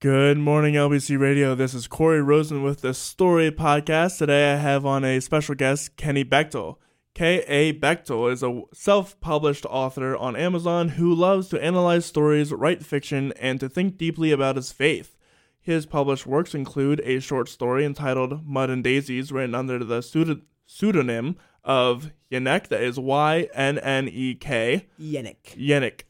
Good morning, LBC Radio. This is Corey Rosen with the Story Podcast. Today I have on a special guest, Kenny Bechtel. K.A. Bechtel is a self published author on Amazon who loves to analyze stories, write fiction, and to think deeply about his faith. His published works include a short story entitled Mud and Daisies, written under the pseudo- pseudonym of Ynnek, that is Y N N E K. Yannick. Yannick,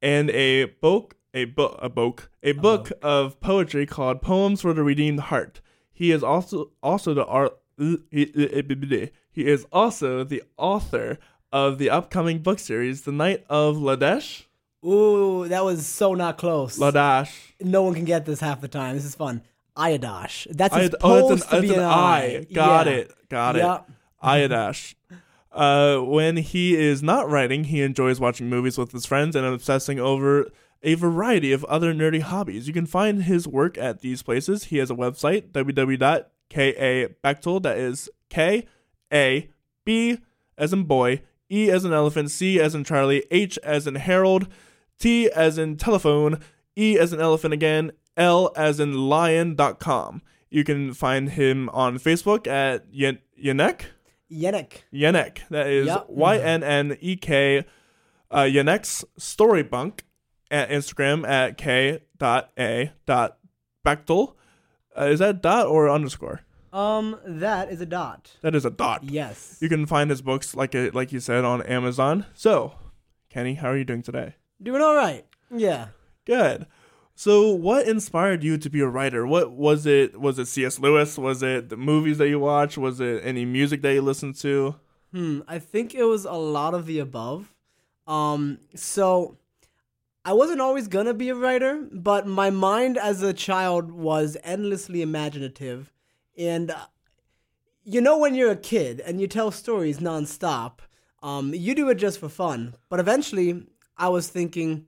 and a book, a book, a book, a book of poetry called Poems for the Redeemed Heart. He is also also the art. He is also the author of the upcoming book series, The Knight of Ladesh. Ooh, that was so not close. Ladash. no one can get this half the time. This is fun. Iaddash. That's I, supposed oh, it's an, to it's be an an I. Got Yeah. it. Got Yup. it. Iaddash. Uh, when he is not writing, he enjoys watching movies with his friends and obsessing over a variety of other nerdy hobbies. You can find his work at these places. He has a website, www.kabechtel, that is K A B as in boy, E as in elephant, C as in Charlie, H as in Harold, T as in telephone, E as in elephant again, L as in lion.com. You can find him on Facebook at Yen- Ynnek. Yannick. Ynnek. That is Y N N E K. Uh, Ynnek's Storybunk at Instagram at K dot A dot Bechtel. Uh, is that dot or underscore? Um, that is a dot. That is a dot. Yes. You can find his books, like it, like you said, on Amazon. So, Kenny, how are you doing today? Doing all right. Yeah. Good. So, what inspired you to be a writer? What was it? Was it C.S. Lewis? Was it the movies that you watched? Was it any music that you listened to? Hmm. I think it was a lot of the above. Um. So, I wasn't always gonna be a writer, but my mind as a child was endlessly imaginative, and uh, you know when you're a kid and you tell stories nonstop, um, you do it just for fun. But eventually, I was thinking,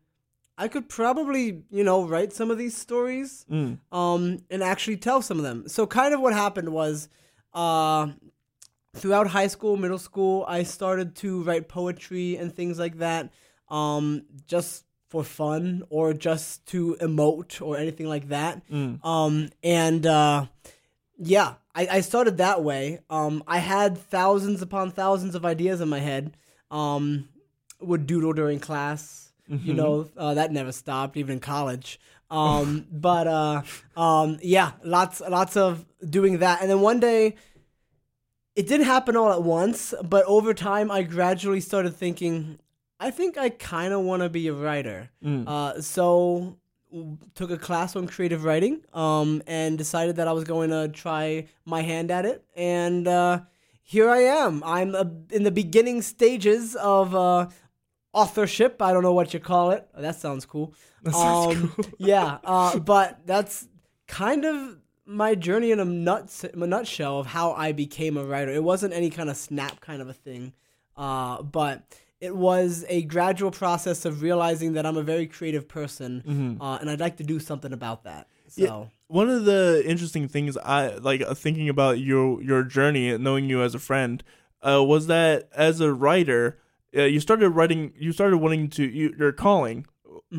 I could probably, you know, write some of these stories, Mm. um, and actually tell some of them. So kind of what happened was, uh, throughout high school, middle school, I started to write poetry and things like that, um, just for fun or just to emote or anything like that. Mm. Um, and uh, yeah, I, I started that way. Um, I had thousands upon thousands of ideas in my head. Um, would doodle during class. You know, uh, that never stopped, even in college. Um, but uh, um, yeah, lots lots of doing that. And then one day, it didn't happen all at once, but over time, I gradually started thinking, I think I kind of want to be a writer. Mm. Uh, so took a class on creative writing um, and decided that I was going to try my hand at it. And uh, here I am. I'm uh, in the beginning stages of uh, authorship. I don't know what you call it. That sounds cool. That sounds Um, cool. yeah, uh, but that's kind of my journey in a, nuts, a nutshell of how I became a writer. It wasn't any kind of snap kind of a thing, uh, but it was a gradual process of realizing that I'm a very creative person, uh, and I'd like to do something about that. So. Yeah. One of the interesting things I like uh, thinking about your your journey, and knowing you as a friend, uh, was that as a writer, uh, you started writing. You started wanting to you, your calling,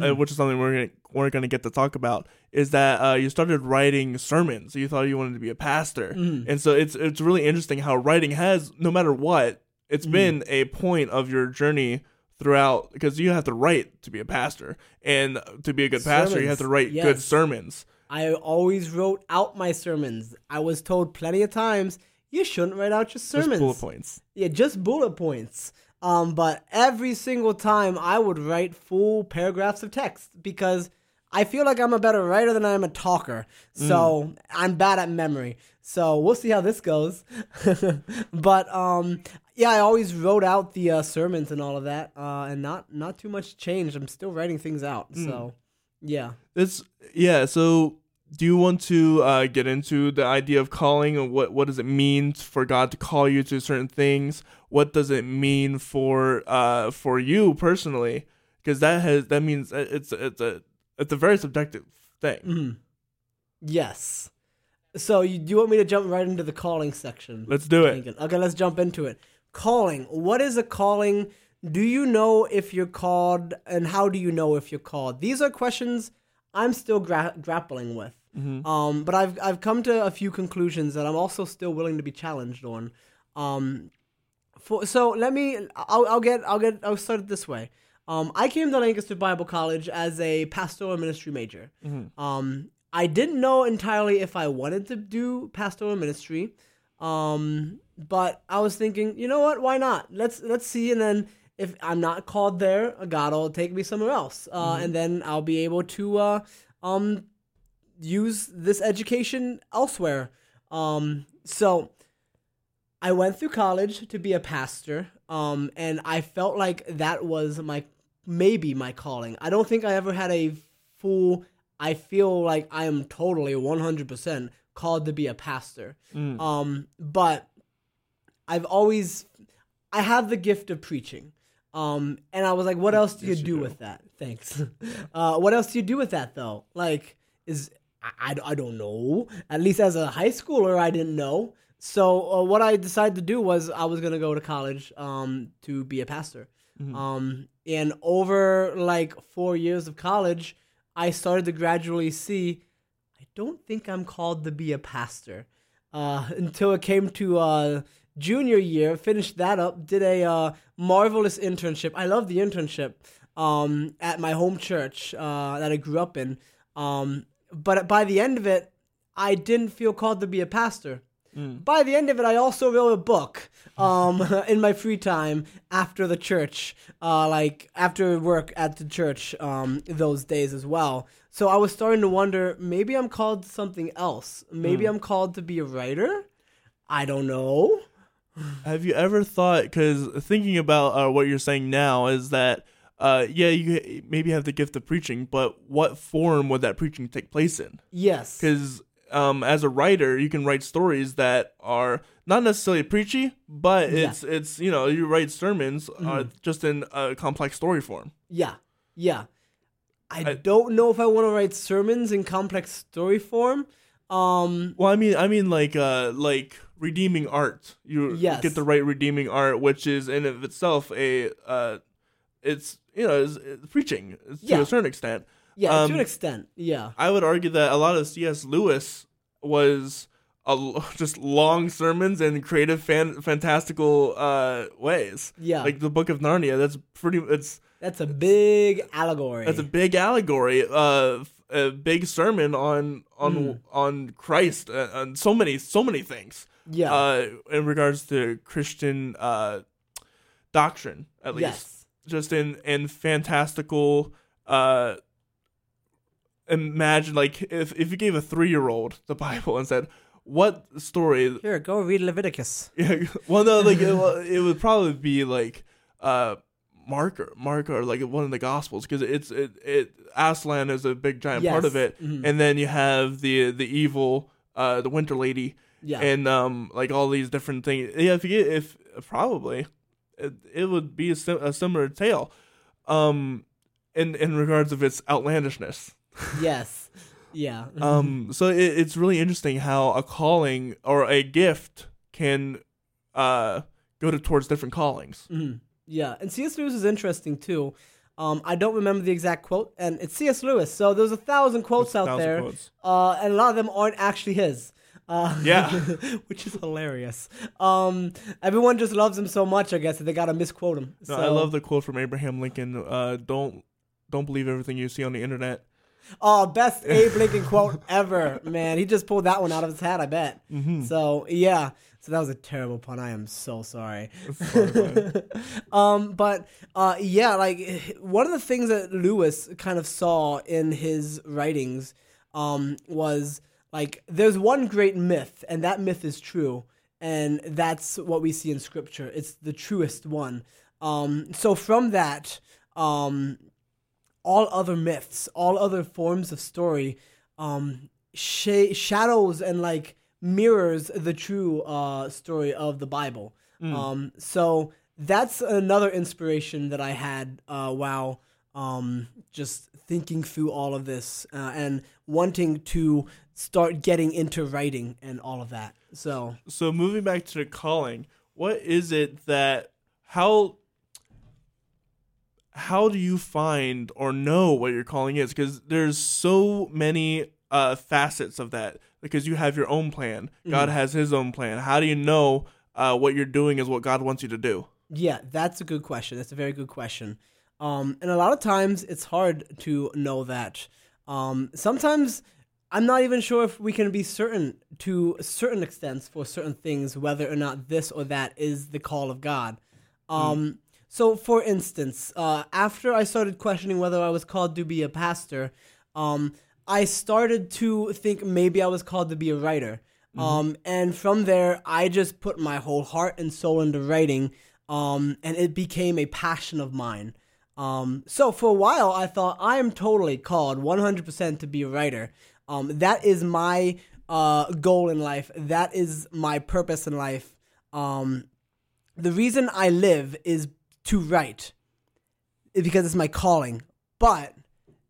uh, which is something we're gonna, we're going to get to talk about. Is that uh, you started writing sermons? You thought you wanted to be a pastor, and so it's it's really interesting how writing has no matter what, it's been a point of your journey throughout because you have to write to be a pastor, and to be a good pastor, you have to Sermons, write good sermons. I always wrote out my sermons. I was told plenty of times you shouldn't write out your Just sermons. bullet points. Yeah, just bullet points. Um, but every single time I would write full paragraphs of text because I feel like I'm a better writer than I am a talker. So I'm bad at memory. So we'll see how this goes. but um, yeah, I always wrote out the uh, sermons and all of that, uh, and not not too much changed. I'm still writing things out. So yeah. It's yeah. So, do you want to uh, get into the idea of calling and what what does it mean for God to call you to certain things? What does it mean for uh for you personally? Because that has that means it's it's a it's a very subjective thing. Mhm. Yes. So you do you want me to jump right into the calling section? Let's do it. Okay, let's jump into it. Calling. What is a calling? Do you know if you're called, and how do you know if you're called? These are questions I'm still gra- grappling with. Mm-hmm. Um, but I've I've come to a few conclusions that I'm also still willing to be challenged on. Um, for so let me I'll, I'll get I'll get I'll start it this way. Um, I came to Lancaster Bible College as a pastoral ministry major. Mm-hmm. Um, I didn't know entirely if I wanted to do pastoral ministry, um, but I was thinking, you know what? Why not? Let's let's see, and then if I'm not called there, God will take me somewhere else, uh, and then I'll be able to uh, um, use this education elsewhere. Um, so I went through college to be a pastor, um, and I felt like that was my maybe my calling. I don't think I ever had a full. I feel like I am totally one hundred percent called to be a pastor. Mm. Um, but I've always I have the gift of preaching. Um, and I was like, what else do Yes, you you do do. with that? Thanks. Uh, what else do you do with that though? Like, is I, I, I don't know. At least as a high schooler, I didn't know. So uh, what I decided to do was I was gonna go to college um, to be a pastor. Mhm. Um, and over like four years of college, I started to gradually see don't think I'm called to be a pastor. Uh, until it came to uh, junior year, finished that up, did a uh, marvelous internship. I love the internship um, at my home church uh, that I grew up in. Um, but by the end of it, I didn't feel called to be a pastor. Mm. By the end of it, I also wrote a book um, in my free time after the church, uh, like after work at the church um, those days as well. So I was starting to wonder maybe I'm called something else. Maybe I'm called to be a writer. I don't know. Have you ever thought? Because thinking about uh, what you're saying now is that, uh, yeah, you maybe have the gift of preaching, but what form would that preaching take place in? Yes. Because um, as a writer, you can write stories that are not necessarily preachy, but Yeah. it's it's you know you write sermons uh, Mhm. just in a complex story form. Yeah, yeah. I, I- don't know if I want to write sermons in complex story form. Um, Well, I mean, I mean, like, uh, like redeeming art. You Yes. get the right redeeming art, which is in of itself a, uh, it's you know, it's, it's preaching to Yeah. a certain extent. yeah, to Um, an extent. Yeah, I would argue that a lot of C.S. Lewis was a just long sermons and creative, fan, fantastical uh, ways. yeah. Like the Book of Narnia. That's pretty. It's that's a big allegory. that's a big allegory. Uh, a big sermon on on Mm. on Christ uh, and so many so many things. yeah. uh, in regards to Christian uh, doctrine, at least. yes. Just in in fantastical. Uh, imagine like if if you gave a three year old the Bible and said, "What story?" Here, go read Leviticus. Yeah, well, no, like it, it would probably be like uh. Mark or Mark or like one of the Gospels because it's it it Aslan is a big giant part of Yes. it, Mhm. and then you have the the evil uh the Winter Lady, Yeah. and um like all these different things. Yeah, if you get if probably it, it would be a, sim- a similar tale, um, in in regards of its outlandishness. yes. Yeah. Um, so it, it's really interesting how a calling or a gift can uh go to towards different callings. Mhm. Yeah, and C.S. Lewis is interesting too. Um, I don't remember the exact quote, and it's C.S. Lewis. So there's a thousand quotes a out thousand there, quotes. Uh, and a lot of them aren't actually his. Uh, Yeah. which is hilarious. Um, everyone just loves him so much, I guess, that they gotta misquote him. No, so, I love the quote from Abraham Lincoln. Uh, don't don't believe everything you see on the internet. Oh, best Abe Lincoln quote ever, man. He just pulled that one out of his hat, I bet. Mm-hmm. So yeah, so that was a terrible pun. I am so sorry. Sorry, um, but uh, yeah, like one of the things that Lewis kind of saw in his writings um, was like there's one great myth, and that myth is true, and that's what we see in Scripture. It's the truest one. Um, so from that, um, all other myths, all other forms of story, um, sh- shadows and like mirrors the true uh, story of the Bible. Um, so that's another inspiration that I had uh, while um, just thinking through all of this uh, and wanting to start getting into writing and all of that. So so moving back to the calling, what is it that how how do you find or know what your calling is? Because there's so many uh, facets of that. Because you have your own plan, God has His own plan. How do you know uh, what you're doing is what God wants you to do? Yeah, that's a good question. That's a very good question. Um, and a lot of times it's hard to know that. Um, sometimes I'm not even sure if we can be certain to certain extents for certain things whether or not this or that is the call of God. Um, So, for instance, uh, after I started questioning whether I was called to be a pastor, um, I started to think maybe I was called to be a writer. Um, and from there, I just put my whole heart and soul into writing, um, and it became a passion of mine. Um, so for a while, I thought I am totally called 100% to be a writer. Um, that is my uh, goal in life. That is my purpose in life. Um, the reason I live is to write because it's my calling. But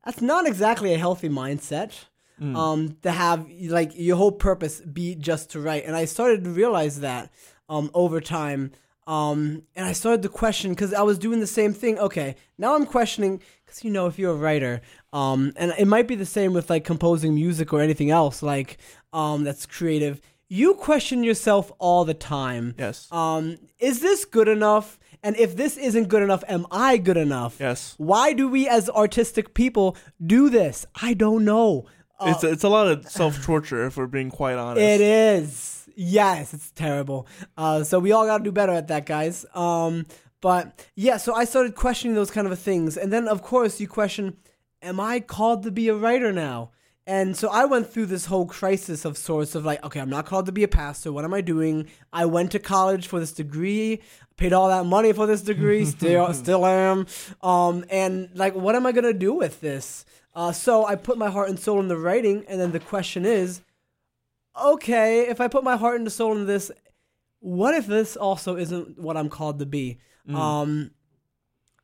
that's not exactly a healthy mindset. Um, to have like your whole purpose be just to write, and I started to realize that um, over time. Um, and I started to question because I was doing the same thing. Okay, now I'm questioning because you know if you're a writer, um, and it might be the same with like composing music or anything else like um that's creative. You question yourself all the time. Yes. Um, is this good enough? And if this isn't good enough, am I good enough? Yes. Why do we as artistic people do this? I don't know. Uh, It's it's a lot of self torture if we're being quite honest. it is. Yes, it's terrible. Uh, so we all got to do better at that, guys. Um, but yeah, so I started questioning those kind of things, and then of course you question, am I called to be a writer now? And so I went through this whole crisis of sorts of like, okay, I'm not called to be a pastor. What am I doing? I went to college for this degree, paid all that money for this degree, still still am. Um, and like, what am I gonna do with this? Uh, so I put my heart and soul into writing, and then the question is, okay, if I put my heart and soul into this, what if this also isn't what I'm called to be? Um,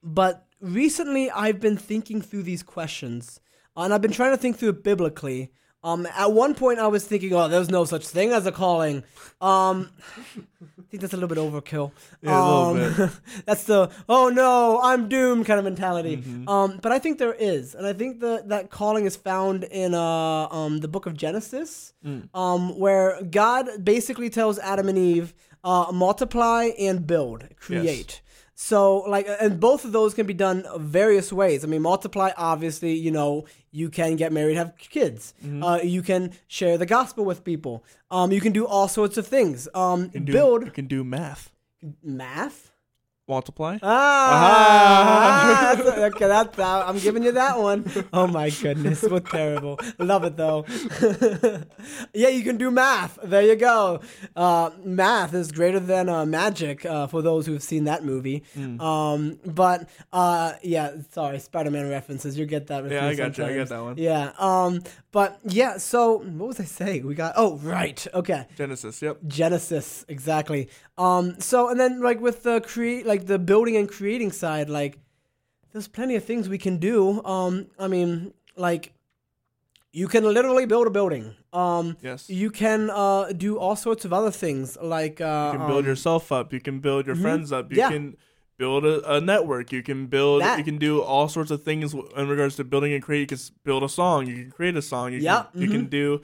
but recently, I've been thinking through these questions, and I've been trying to think through it biblically. Um, at one point, I was thinking, "Oh, there's no such thing as a calling." Um, I think that's a little bit overkill. Yeah, a little Um, bit. that's the "Oh no, I'm doomed" kind of mentality. Mm-hmm. Um, but I think there is, and I think that that calling is found in uh, um, the book of Genesis, Mm. um, where God basically tells Adam and Eve, uh, "Multiply and build, create." So, like, and both of those can be done various ways. I mean, multiply, obviously, you know, you can get married, have kids. Mm-hmm. Uh, you can share the gospel with people. Um, you can do all sorts of things. Um, You do, build You can do math. math. Multiply. Ah, okay, that's I'm giving you that one. Oh my goodness, what terrible. Love it though. yeah, you can do math. There you go. Uh, math is greater than uh, magic uh, for those who've seen that movie. Hmm. Um, but uh, yeah, sorry, Spider-Man references. You get that. Yeah, I got you. I got that one. Yeah. Um, but yeah. So what was I saying? We got. Oh right. Okay. Genesis. Yep. Genesis, exactly. Um, so and then like with the create, like the building and creating side, like there's plenty of things we can do. Um, I mean, like you can literally build a building. Um, Yes. you can uh do all sorts of other things, like uh, You can build um, yourself up. You can build your friends up. You Yeah. can build a, a network. You can build. That. You can do all sorts of things in regards to building and create. You can build a song. You can create a song. You Yeah, Can, You can do.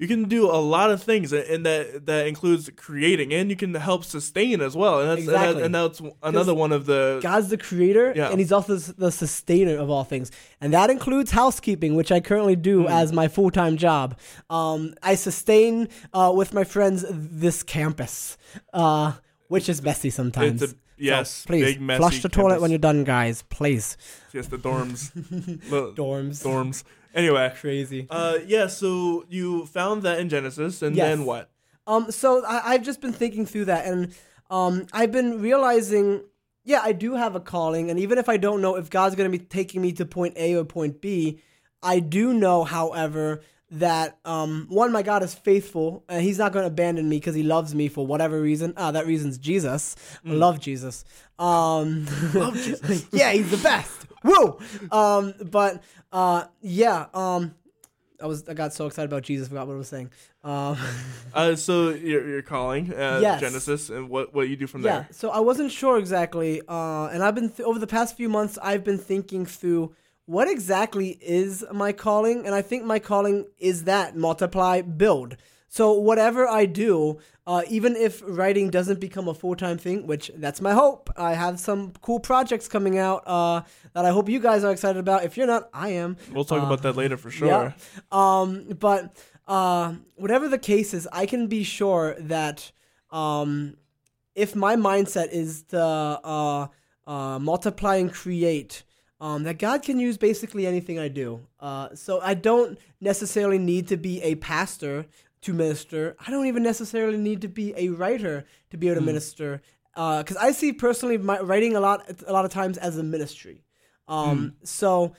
You can do a lot of things, and that that includes creating, and you can help sustain as well. And that's and, Exactly. that, and that's another one of the. God's the creator, Yeah. and He's also the sustainer of all things, and that includes housekeeping, which I currently do Hmm. as my full time job. Um, I sustain uh, with my friends this campus, uh, which is messy sometimes. It's a yes, please big messy flush the toilet when you're done, guys. Please. yes the dorms, Lo- Dorms. dorms. Anyway, Crazy. uh, yeah. So you found that in Genesis, and Yes. then what? Um, so I, I've just been thinking through that, and um, I've been realizing, yeah, I do have a calling, and even if I don't know if God's going to be taking me to point A or point B, I do know, however, that um, one, my God is faithful, and He's not going to abandon me because He loves me for whatever reason. Ah, that reason's Jesus. I love Jesus. Um, love Jesus. yeah, He's the best. Woo. Um, but uh, yeah. Um, I was I got so excited about Jesus, forgot what I was saying. Um, Uh, so you're, you're calling uh, Yes. Genesis and what what you do from yeah. there. So I wasn't sure exactly, uh, and I've been th- over the past few months. I've been thinking through what exactly is my calling, and I think my calling is that multiply, build. So whatever I do, uh, even if writing doesn't become a full time thing, which that's my hope. I have some cool projects coming out uh, that I hope you guys are excited about. If you're not, I am. We'll talk Uh, about that later for sure. Yeah. Um, but uh, whatever the case is, I can be sure that um, if my mindset is to uh, uh, multiply and create, um, that God can use basically anything I do. Uh, so I don't necessarily need to be a pastor to minister. I don't even necessarily need to be a writer to be able to minister. Because I see personally my writing a lot, a lot of times as a ministry. Um, So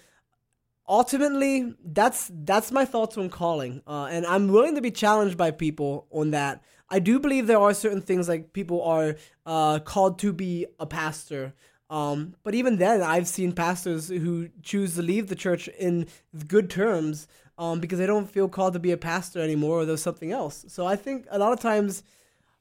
ultimately that's that's my thoughts on calling uh, and i'm willing to be challenged by people on that i do believe there are certain things like people are uh, called to be a pastor um, but even then i've seen pastors who choose to leave the church in good terms um, because they don't feel called to be a pastor anymore or there's something else so i think a lot of times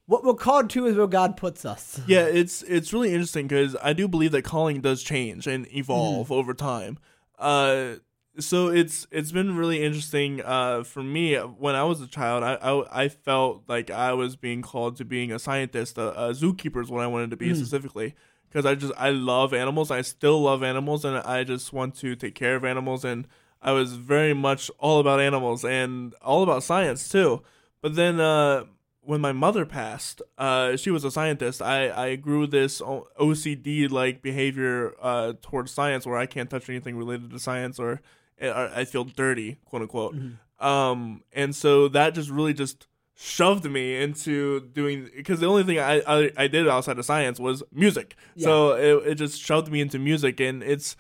what we're called to is where god puts us Yeah, it's it's really interesting because I do believe that calling does change and evolve Mm-hmm. over time. Uh, so it's it's been really interesting uh, for me when I was a child. I, I I felt like I was being called to being a scientist, a, a zookeeper is what I wanted to be specifically because I just I love animals. I still love animals, and I just want to take care of animals. And I was very much all about animals and all about science too. But then uh, when my mother passed, uh, she was a scientist. I, I grew this OCD like behavior uh, towards science where I can't touch anything related to science or, or I feel dirty, quote unquote. Um, and so that just really just shoved me into doing because the only thing I, I, I did outside of science was music. So it, it just shoved me into music and it's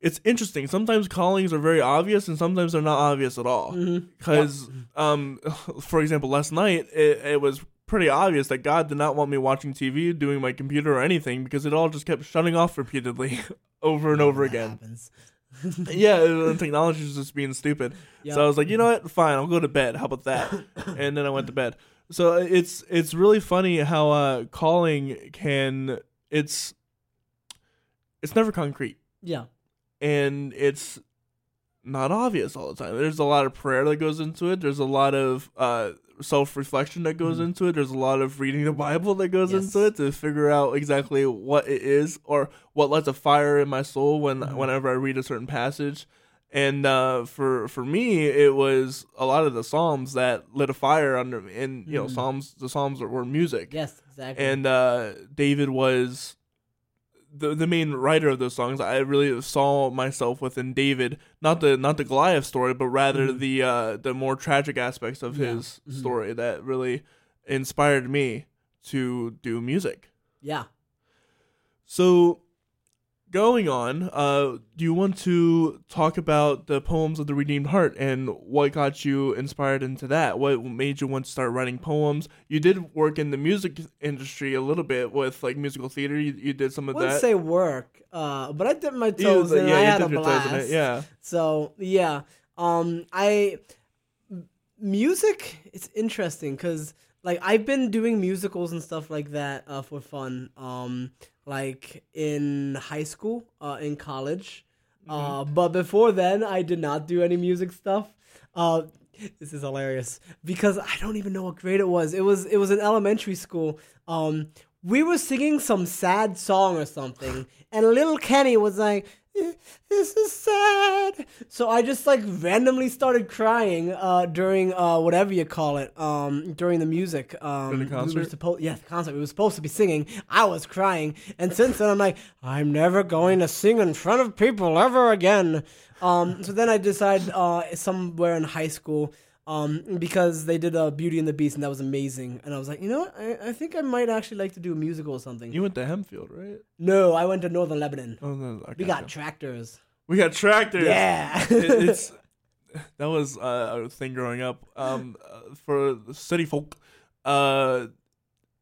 it's interesting. Sometimes callings are very obvious, and sometimes they're not obvious at all. Because, um, for example, last night it, it was pretty obvious that God did not want me watching TV, doing my computer, or anything because it all just kept shutting off repeatedly, over and over again. happens yeah, and technology is just being stupid. Yeah. So I was like, you know what? Fine, I'll go to bed. How about that? and then I went to bed. So it's it's really funny how uh, calling can it's it's never concrete yeah and it's not obvious all the time. There's a lot of prayer that goes into it. There's a lot of uh, self reflection that goes into it. There's a lot of reading the Bible that goes Yes. into it to figure out exactly what it is or what lights a fire in my soul when whenever I read a certain passage. And uh, for for me, it was a lot of the Psalms that lit a fire under me. And you know, Psalms the Psalms were, were music yes exactly and uh, David was the the main writer of those songs. I really saw myself within David, not the not the Goliath story, but rather the uh, the more tragic aspects of Yeah. his story that really inspired me to do music. yeah So, going on, uh, do you want to talk about the poems of the Redeemed Heart and what got you inspired into that? What made you want to start writing poems? You did work in the music industry a little bit with like musical theater. You, you did some of I wouldn't that. say work, uh, but I dipped my You- toes in. yeah, I you had a dipped your toes in blast. it, Yeah. So yeah, um, I music. It's interesting because like I've been doing musicals and stuff like that uh, for fun. Um, like in high school, uh, in college. Uh, but before then, I did not do any music stuff. Uh, this is hilarious because I don't even know what grade it was. It was it was in elementary school. Um, we were singing some sad song or something, and little Kenny was like, "Eh, "This is sad." So I just like randomly started crying uh, during uh, whatever you call it um, during the music. Um, During the We were concert? supposed, yeah, the concert. We were supposed to be singing. I was crying, and since then I'm like, I'm never going to sing in front of people ever again. Um, so then I decided uh, somewhere in high school um, because they did uh, Beauty and the Beast, and that was amazing. And I was like, you know what? I, I think I might actually like to do a musical or something. You went to Hempfield, right? no, I went to Northern Lebanon. Oh no, okay, We got okay. tractors. we got tractors. Yeah. It- it's that was uh, a thing growing up. Um, uh, for city folk, uh,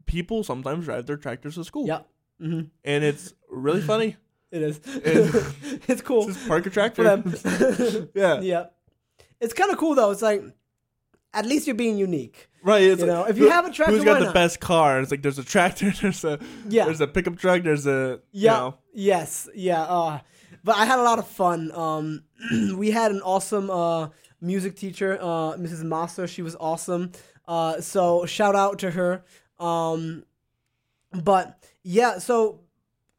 people sometimes drive their tractors to school. yep. hmm and it's really funny. It is. It- it's cool Just park a tractor for them. yeah. Yep. it's kind of cool though. It's like at least you're being unique. Right. It's You like, know, if you who- have a tractor, who's got the not? best car? It's like there's a tractor, there's a Yeah. there's a pickup truck, there's a you Yeah. know, Yes. Yeah. Uh, but I had a lot of fun. Um, we had an awesome uh, music teacher, uh, Mrs. Master. She was awesome. Uh, so shout out to her. Um, but yeah, so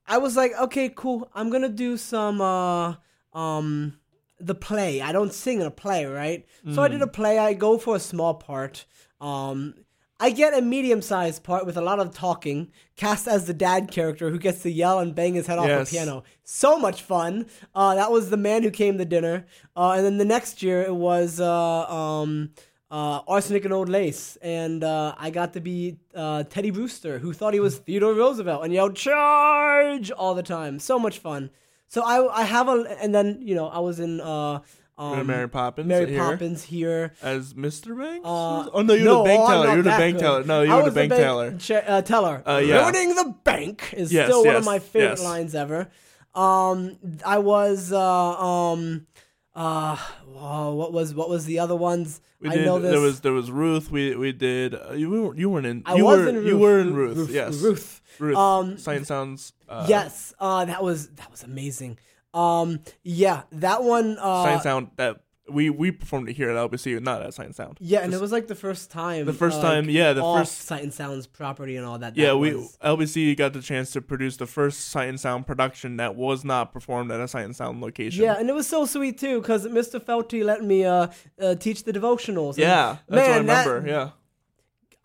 I was like, okay, cool. I'm gonna do some uh, um, the play. I don't sing in a play, right? So I did a play. I go for a small part. Um, I get a medium-sized part with a lot of talking, cast as the dad character who gets to yell and bang his head off Yes. the piano. So much fun. Uh, that was the man who came to dinner. Uh, and then the next year it was uh, um, uh, Arsenic and Old Lace, and uh, I got to be uh, Teddy Brewster, who thought he was Theodore Roosevelt and yelled "Charge" all the time. So much fun. So I I have a and then you know I was in uh, um, Mary Poppins Mary here Poppins here. as Mr. Banks. Uh, oh no, you're no, the bank oh, teller. You're the bank good. teller. No, you're the was bank teller. cha- uh, teller. Uh, yeah. Ruining the bank is Yes, still one of my favorite yes. lines ever. Um, I was uh, um, uh, oh, what was what was the other ones? We I did. know this. There was there was Ruth. We we did. Uh, you weren't you weren't in. I you was were, in Ruth. You were in Ruth. yes. Ruth. Ruth. Um, Sight sounds. Uh, yes. Uh, that was that was amazing. Um, yeah, that one. Uh, Sight sound that we we performed it here at LBC, not at Sight Sound. yeah, and it was like the first time. The first uh, time, yeah, the first- Sight and Sounds property and all that. Yeah, that we was. LBC got the chance to produce the first Sight and Sound production that was not performed at a Sight and Sound location. Yeah, and it was so sweet too, because Mr. Felty let me uh, uh, teach the devotionals. And yeah, that's man, what I that- remember. yeah,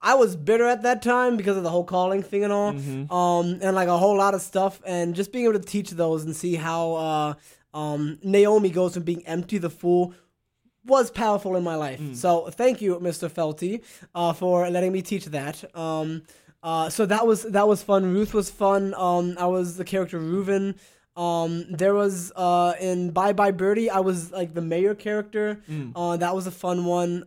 I was bitter at that time because of the whole calling thing and all, Mm-hmm. um, and like a whole lot of stuff, and just being able to teach those and see how uh, um, Naomi goes from being empty to full was powerful in my life. Mm. So thank you, Mr. Felty, uh, for letting me teach that. Um, uh, so that was that was fun. Ruth was fun. Um, I was the character Reuven. Um, there was uh, in Bye Bye Birdie, I was like the mayor character. Mm. Uh, that was a fun one.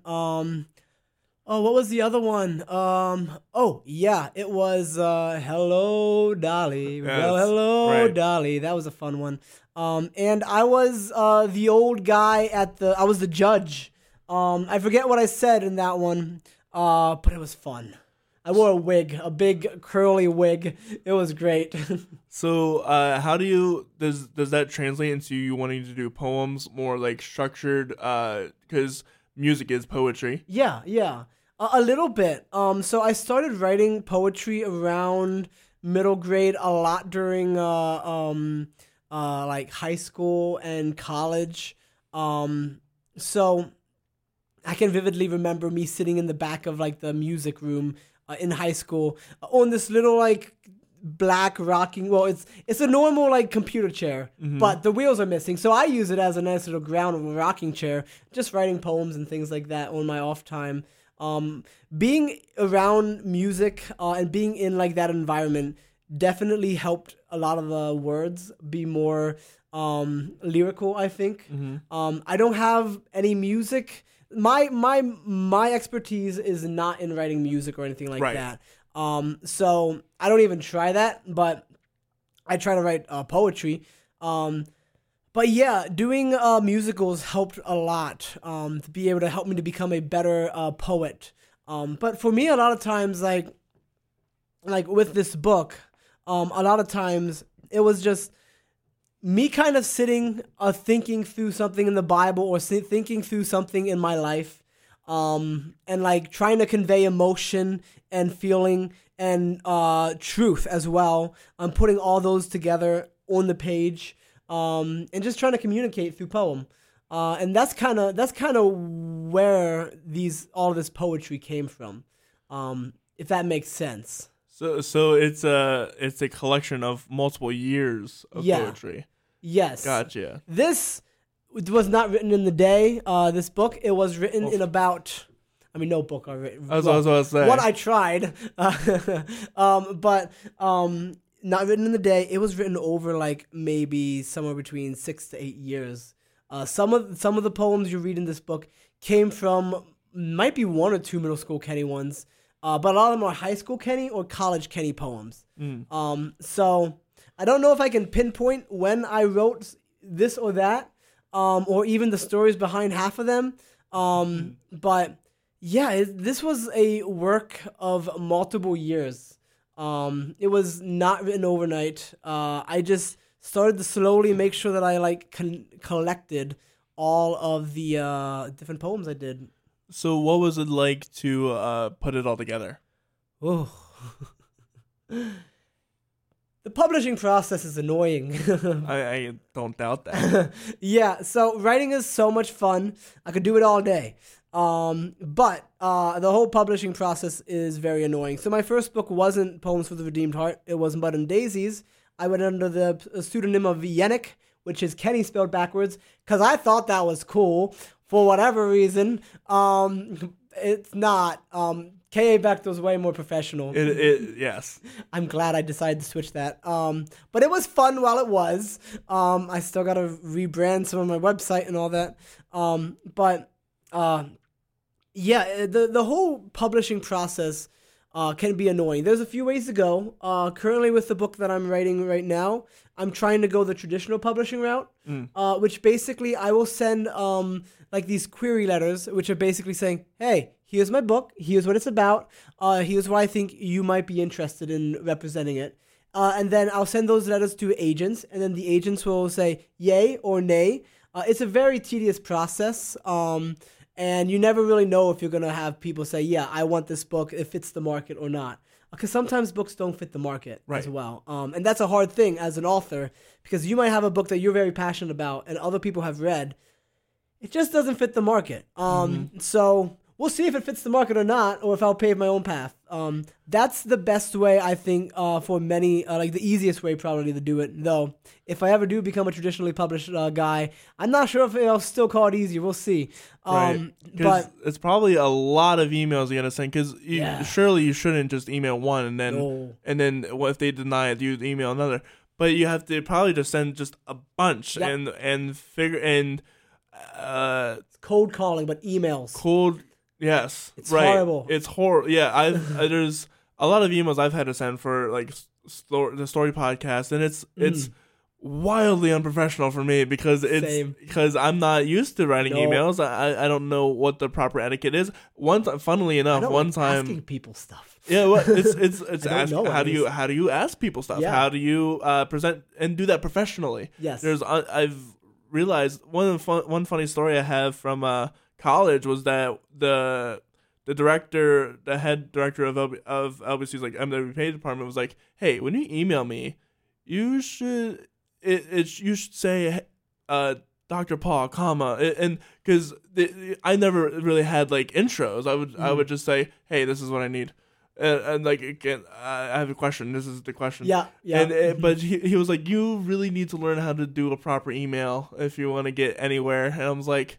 Oh, what was the other one? Um, oh yeah, it was uh, Hello Dolly. well, hello right. Dolly. That was a fun one. Um, and I was uh, the old guy at the. I was the judge. Um, I forget what I said in that one, uh, but it was fun. I wore a wig, a big curly wig. It was great. So, uh, how do you does does that translate into you wanting to do poems more like structured? Because music is poetry. Yeah, yeah, a, a little bit. Um, so I started writing poetry around middle grade a lot during uh um uh like high school and college. Um, so I can vividly remember me sitting in the back of like the music room uh, in high school on this little like black rocking well it's it's a normal like computer chair but the wheels are missing so i use it as a nice little ground rocking chair just writing poems and things like that on my off time um being around music uh, and being in like that environment definitely helped a lot of the words be more um lyrical i think. Um i don't have any music. My my my expertise is not in writing music or anything like Right. that. Um so i don't even try that but i try to write uh, poetry. Um but yeah, doing uh, musicals helped a lot um, to be able to help me to become a better uh, poet. Um, but for me, a lot of times, like like with this book, um, a lot of times it was just me kind of sitting, uh, thinking through something in the Bible or thinking through something in my life, um, and like trying to convey emotion and feeling and uh, truth as well. I'm putting all those together on the page, um, and just trying to communicate through poem. Uh, and that's kind of that's kind of where these all this poetry came from, um, if that makes sense. So, so it's a it's a collection of multiple years of Yeah. poetry. Yes. Gotcha. This was not written in the day. Uh, this book it was written in about. I mean, no book I. That's what I was about to say. What I tried, uh, um, but um, not written in the day. It was written over like maybe somewhere between six to eight years. Uh, some of some of the poems you read in this book came from might be one or two middle school Kenny ones, uh, but a lot of them are high school Kenny or college Kenny poems. Um, so I don't know if I can pinpoint when I wrote this or that, um, or even the stories behind half of them. Um, but yeah, it, this was a work of multiple years. Um, it was not written overnight. Uh, I just started to slowly make sure that I like con- collected all of the uh, different poems I did. So, what was it like to uh, put it all together? Oh. the publishing process is annoying. I, I don't doubt that. yeah, so writing is so much fun. I could do it all day. Um, but uh, the whole publishing process is very annoying. So my first book wasn't Poems for the Redeemed Heart. It was Mud and Daisies. I went under the pseudonym of Yannick, which is Kenny spelled backwards, because I thought that was cool for whatever reason. Um, it's not. Um, K.A. Bechtel's way more professional. It, it, yes. I'm glad I decided to switch that. Um, but it was fun while it was. Um, I still got to rebrand some of my website and all that. Um, but uh, yeah, the the whole publishing process uh, can be annoying. There's a few ways to go. Uh, currently, with the book that I'm writing right now, I'm trying to go the traditional publishing route, Mm. uh, which basically I will send um, like these query letters, which are basically saying, "Hey, here's my book. Here's what it's about. Uh, here's why I think you might be interested in representing it." Uh, and then I'll send those letters to agents, and then the agents will say yay or nay. Uh, it's a very tedious process, um, and you never really know if you're gonna have people say, "Yeah, I want this book. It fits the market or not." Because sometimes books don't fit the market Right. as well, um, and that's a hard thing as an author because you might have a book that you're very passionate about, and other people have read. It just doesn't fit the market. Um, So we'll see if it fits the market or not, or if I'll pave my own path. Um, that's the best way I think uh, for many, uh, like the easiest way probably to do it. Though, if I ever do become a traditionally published uh, guy, I'm not sure if I'll still call it easy. We'll see. Um, right. but it's probably a lot of emails you gotta send because Yeah. surely you shouldn't just email one and then No. and then what if they deny it, you email another. But you have to probably just send just a bunch Yep. and and figure and uh cold calling, but emails. cold. Yes, It's right. horrible. It's horrible. Yeah, I uh, there's a lot of emails I've had to send for like sto- the story podcast, and it's it's wildly unprofessional for me because it's Mm. Same. because I'm not used to writing No. emails. I I- I don't know what the proper etiquette is. Once, funnily I enough, one like time. asking people stuff. Yeah, well, it's it's it's I ask, know, how do you how do you ask people stuff? Yeah. How do you uh, present and do that professionally? Yes. There's uh, I've realized one fun, one funny story I have from uh, college was that the the director, the head director of LB, of LBC's like MWPA department was like, "Hey, when you email me, you should it, it you should say uh Dr. Paul, comma, and because I never really had like intros, I would I would just say, "Hey, this is what I need," and, and like again, I have a question. This is the question. Yeah, yeah. And uh, but he, he was like, you really need to learn how to do a proper email if you want to get anywhere. And I was like,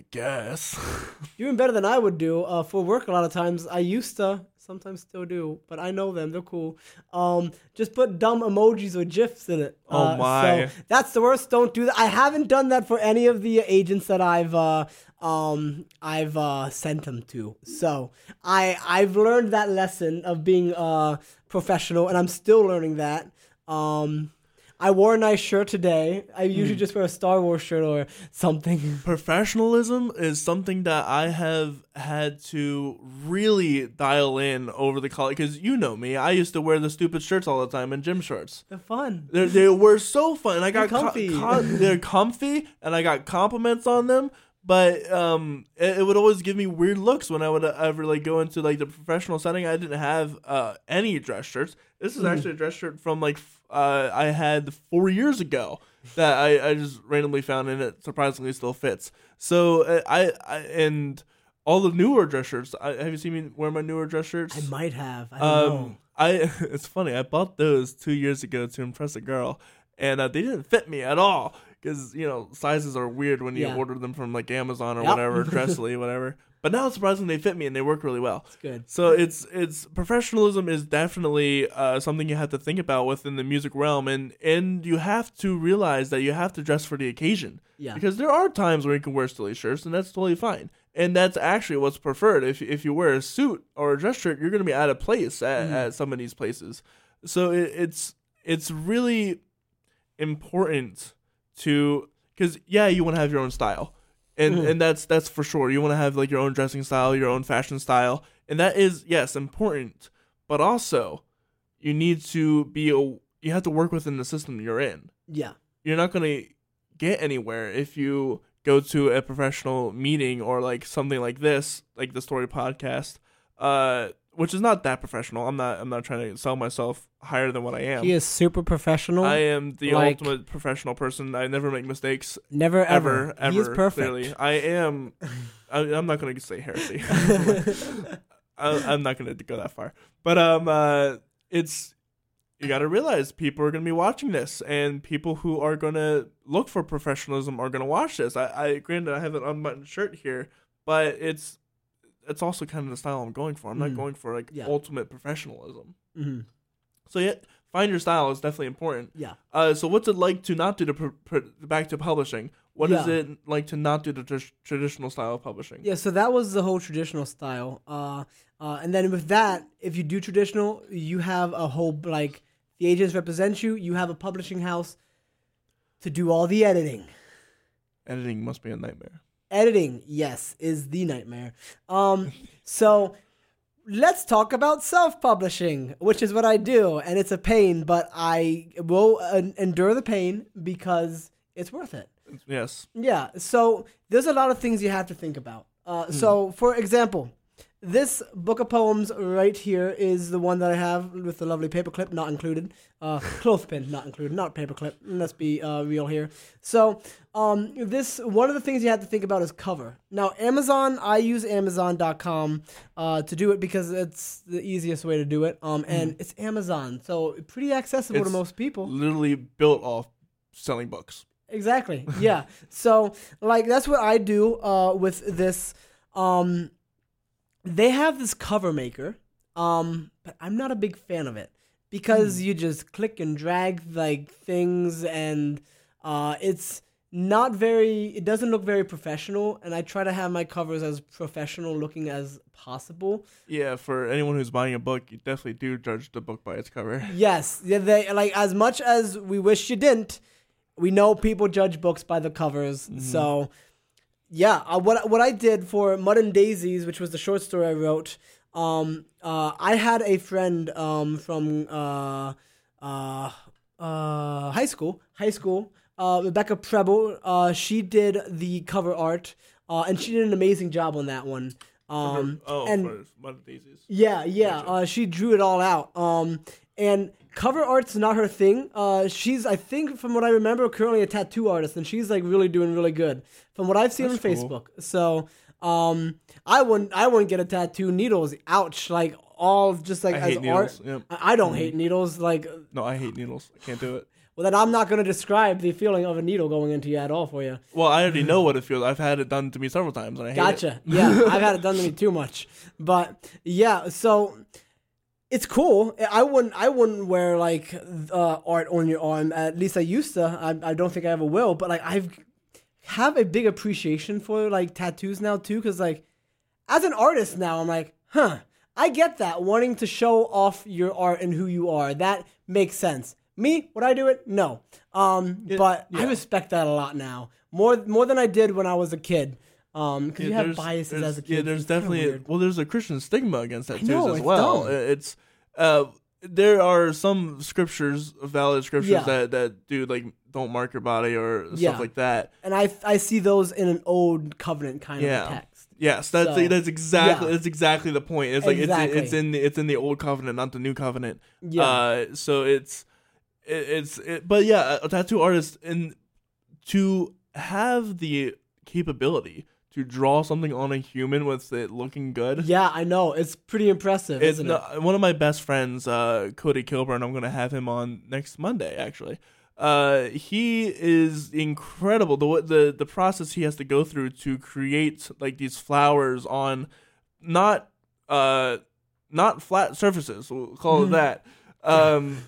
I guess. Even better than I would do uh, for work. A lot of times, I used to, sometimes still do, but I know them. They're cool. Um, just put dumb emojis or gifs in it. Oh Uh, my. So that's the worst. Don't do that. I haven't done that for any of the agents that I've uh, um, I've uh, sent them to. So I I've learned that lesson of being uh, professional, and I'm still learning that. Um, I wore a nice shirt today. I Hmm. usually just wear a Star Wars shirt or something. Professionalism is something that I have had to really dial in over the college because you know me. I used to wear the stupid shirts all the time and gym shorts. They're fun. They're, they were so fun. I got They're comfy. co- they're comfy, and I got compliments on them. But um, it, it would always give me weird looks when I would uh, ever like go into like the professional setting. I didn't have uh any dress shirts. This is actually a dress shirt from like uh I had four years ago that I I just randomly found and it surprisingly still fits. So uh, I I and all the newer dress shirts. I, have you seen me wear my newer dress shirts? I might have. I don't know. Um, I it's funny. I bought those two years ago to impress a girl, and uh, they didn't fit me at all because you know sizes are weird when you Yeah. order them from like Amazon or Yep. whatever, Dressly, whatever. But now it's surprisingly they fit me and they work really well. It's Good. So it's it's professionalism is definitely uh, something you have to think about within the music realm, and and you have to realize that you have to dress for the occasion. Yeah. Because there are times where you can wear silly shirts, and that's totally fine. And that's actually what's preferred. If if you wear a suit or a dress shirt, you're going to be out of place at, Mm. at some of these places. So it, it's it's really important to because yeah, you want to have your own style, and Mhm. and that's that's for sure. You want to have like your own dressing style, your own fashion style, and that is yes important. But also, you need to be a you have to work within the system you're in. Yeah. You're not gonna get anywhere if you go to a professional meeting or like something like this, like the story podcast, uh, which is not that professional. I'm not I'm not trying to sell myself higher than what I am. He is super professional. I am the Like- ultimate professional person. I never make mistakes Never ever, ever. ever. He is perfect. Clearly, I am. I, I'm not going to say heresy. I, I'm not going to go that far. But um, uh, it's you got to realize people are going to be watching this, and people who are going to look for professionalism are going to watch this. I, I granted I have an unbuttoned shirt here, but it's it's also kind of the style I'm going for. I'm not Mm. going for like Yeah. ultimate professionalism. Mhm. So yeah, find your style is definitely important. Yeah. Uh, so what's it like to not do the pr- pr- back to publishing? What is Yeah. it like to not do the tr- traditional style of publishing? Yeah, so that was the whole traditional style. Uh, uh, and then with that, if you do traditional, you have a whole like the agents represent you. You have a publishing house to do all the editing. Editing must be a nightmare. Editing, yes, is the nightmare. Um, so let's talk about self-publishing, which is what I do, and it's a pain, but I will uh, endure the pain because it's worth it. Yes. Yeah. So there's a lot of things you have to think about. Uh, Hmm. So, for example, this book of poems right here is the one that I have with the lovely paperclip not included, uh, clothespin not included, not paperclip. Let's be uh, real here. So, um, this one of the things you have to think about is cover. Now, Amazon, I use Amazon.com uh, to do it because it's the easiest way to do it. Um, and it's Amazon, so pretty accessible to Hmm. Most people. Literally built off selling books. Exactly. Yeah. so like that's what I do uh, with this. Um, they have this cover maker, um, but I'm not a big fan of it because you just click and drag like things, and uh, it's not very. It doesn't look very professional, and I try to have my covers as professional looking as possible. Yeah, for anyone who's buying a book, you definitely do judge the book by its cover. Yes, yeah, they like as much as we wish you didn't. We know people judge books by the covers, so yeah. Uh, what what I did for Mud and Daisies, which was the short story I wrote, um, uh, I had a friend um, from uh, uh, uh, high school, high school, uh, Rebecca Preble. Uh, she did the cover art, uh, and she did an amazing job on that one. Um, oh, and Mud Daisies. yeah, yeah. Uh, she drew it all out. Um, and cover art's not her thing. Uh, she's, I think, from what I remember, currently a tattoo artist, and she's like really doing really good from what I've seen That's on cool. Facebook. So, um, I wouldn't, I wouldn't get a tattoo. Needles, ouch! Like all just like I as art. Yep. I don't hate needles. Like, No, I hate needles. I can't do it. well, then I'm not gonna describe the feeling of a needle going into you at all for you. Well, I already know what it feels. I've had it done to me several times, and I hate it. Gotcha. Yeah, I've had it done to me too much. But yeah, so it's cool. I wouldn't. I wouldn't wear like uh, art on your arm. At least I used to. I, I don't think I ever will. But like I've have a big appreciation for like tattoos now too. Because like as an artist now, I'm like, huh. I get that wanting to show off your art and who you are. That makes sense. Me, would I do it? No. Um, but I respect that a lot now. More more than I did when I was a kid. Um, because you have biases as a kid. Yeah, there's definitely well, there's a Christian stigma against tattoos know, as it's well. dumb. It's uh, there are some scriptures, valid scriptures Yeah. that that do like don't mark your body or Yeah. stuff like that. and I I see those in an old covenant kind Yeah. of text. Yes, that's So, that's exactly yeah. that's exactly the point. It's like Exactly. it's it's in the, it's in the old covenant, not the new covenant. Yeah. Uh, so it's it, it's it, but yeah, a tattoo artist and to have the capability to draw something on a human with it looking good. yeah, I know. It's pretty impressive, It's isn't it? one of my best friends, uh, Cody Kilburn. I'm gonna have him on next Monday. Actually, uh, he is incredible. The the the process he has to go through to create like these flowers on not uh not flat surfaces. We'll call it Mhm. that. Um,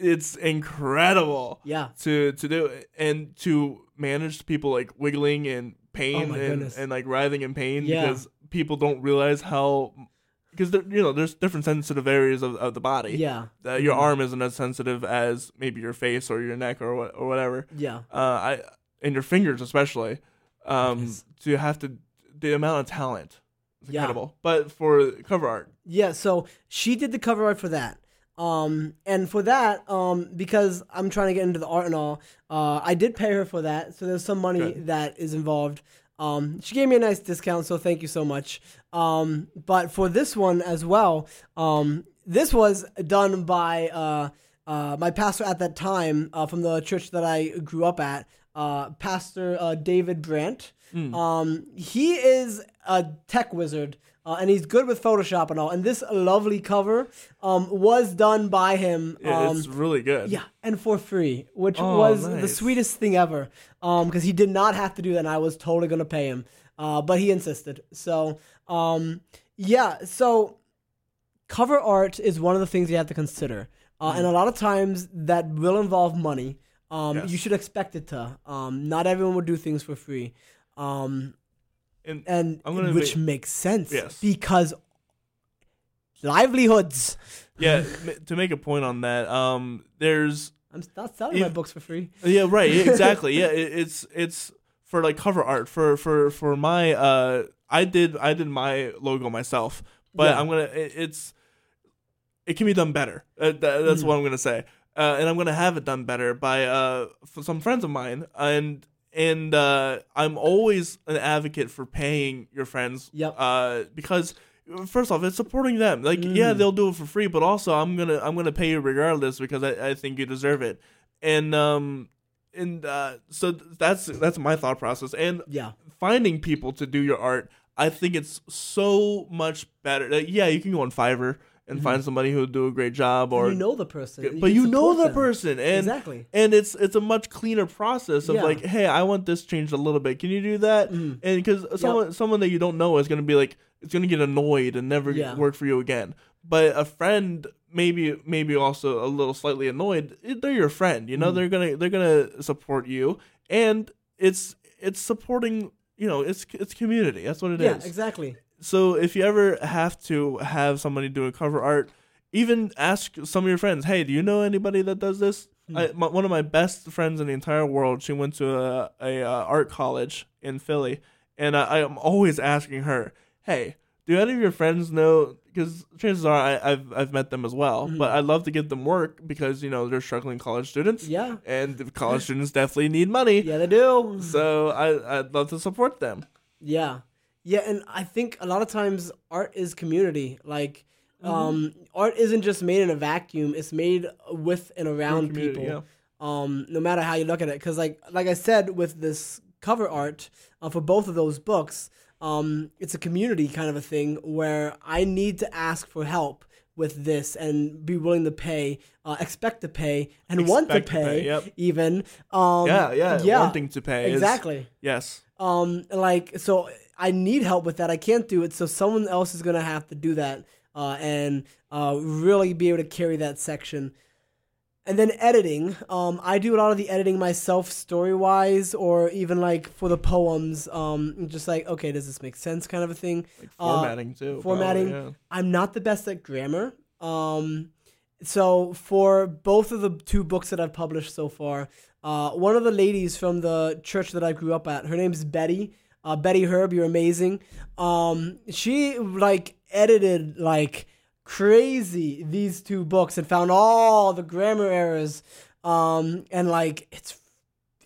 it's incredible Yeah. to to do and to manage people like wiggling in pain Oh and, goodness. and like writhing in pain Yeah. because people don't realize how because you know there's different sensitive areas of, of the body. Yeah. Uh, your Mhm. arm isn't as sensitive as maybe your face or your neck or what or whatever. Yeah. Uh, I and your fingers especially. Um, Yes. to have to the amount of talent, is Yeah. incredible. But for cover art, Yeah, so she did the cover art for that. Um, and for that, um, because I'm trying to get into the art and all, uh, I did pay her for that. So there's some money Good. that is involved. Um, she gave me a nice discount, so thank you so much. Um, but for this one as well, um, this was done by uh, uh, my pastor at that time uh, from the church that I grew up at, uh, Pastor uh, David Brandt. Um, he is a tech wizard. Uh, and he's good with Photoshop and all. And this lovely cover um, was done by him. Um, it's really good. yeah, and for free, which Oh, was the sweetest thing ever. Um, because he did not have to do that, and I was totally gonna pay him. Uh, but he insisted. So, um, yeah. So, cover art is one of the things you have to consider, uh, and a lot of times that will involve money. Um, Yes. you should expect it to. Um, not everyone will do things for free. Um, And and which ma- makes sense Yes. because livelihoods. yeah, to make a point on that, um, there's I'm not selling my books for free. Yeah, right. Exactly. yeah, it, it's it's for like cover art for for for my uh I did I did my logo myself, but Yeah. I'm gonna it, it's it can be done better. Uh, that, that's Mm. what I'm gonna say, uh, and I'm gonna have it done better by uh some friends of mine, and and uh, I'm always an advocate for paying your friends. Yep. Uh, because first off, it's supporting them. Like, yeah, Mm. they'll do it for free, but also I'm gonna I'm gonna pay you regardless because I, I think you deserve it. And um and uh, so that's that's my thought process. And Yeah. finding people to do your art, I think it's so much better. Like, yeah, you can go on Fiverr and find somebody who will do a great job, or Mm-hmm. you know the person, but you know the them. person, and exactly. and it's it's a much cleaner process of Yeah. like, hey, I want this changed a little bit. Can you do that? Mhm. And because someone someone that you don't know is gonna be like, it's gonna get annoyed and never Yeah. work for you again. But a friend, maybe maybe also a little slightly annoyed. eh, They're your friend, you know. Mhm. They're gonna they're gonna support you, and it's it's supporting. You know, it's it's community. That's what it is yeah, exactly. So if you ever have to have somebody do a cover art, even ask some of your friends, "Hey, do you know anybody that does this?" Hmm. I, my, one of my best friends in the entire world, she went to a, a uh, art college in Philly, and I, I am always asking her, "Hey, do any of your friends know?" Because chances are I, I've I've met them as well, Hmm. but I'd love to give them work because you know they're struggling college students, Yeah, and college students definitely need money. yeah, they do. So I I'd love to support them. Yeah, yeah, and I think a lot of times art is community. Like, Mm-hmm. um, art isn't just made in a vacuum; it's made with and around people. Um, no matter how you look at it, because like like I said with this cover art uh, for both of those books, um, it's a community kind of a thing where I need to ask for help with this and be willing to pay, uh, expect to pay, and want to Expect to pay, pay, yep. even. Um, Yeah, yeah, yeah, wanting to pay is- exactly. Yes. Um, like so, I need help with that. I can't do it, so someone else is gonna have to do that, uh, and uh, really be able to carry that section. And then editing, um, I do a lot of the editing myself, story wise, or even like for the poems. Um, just like, okay, does this make sense, kind of a thing. Like Uh, formatting too. formatting. Probably, I'm not the best at grammar. Um, so for both of the two books that I've published so far, uh, one of the ladies from the church that I grew up at, her name's Betty. Uh, Betty Herb, you're amazing. Um, she like edited like crazy these two books and found all the grammar errors. Um, and like it's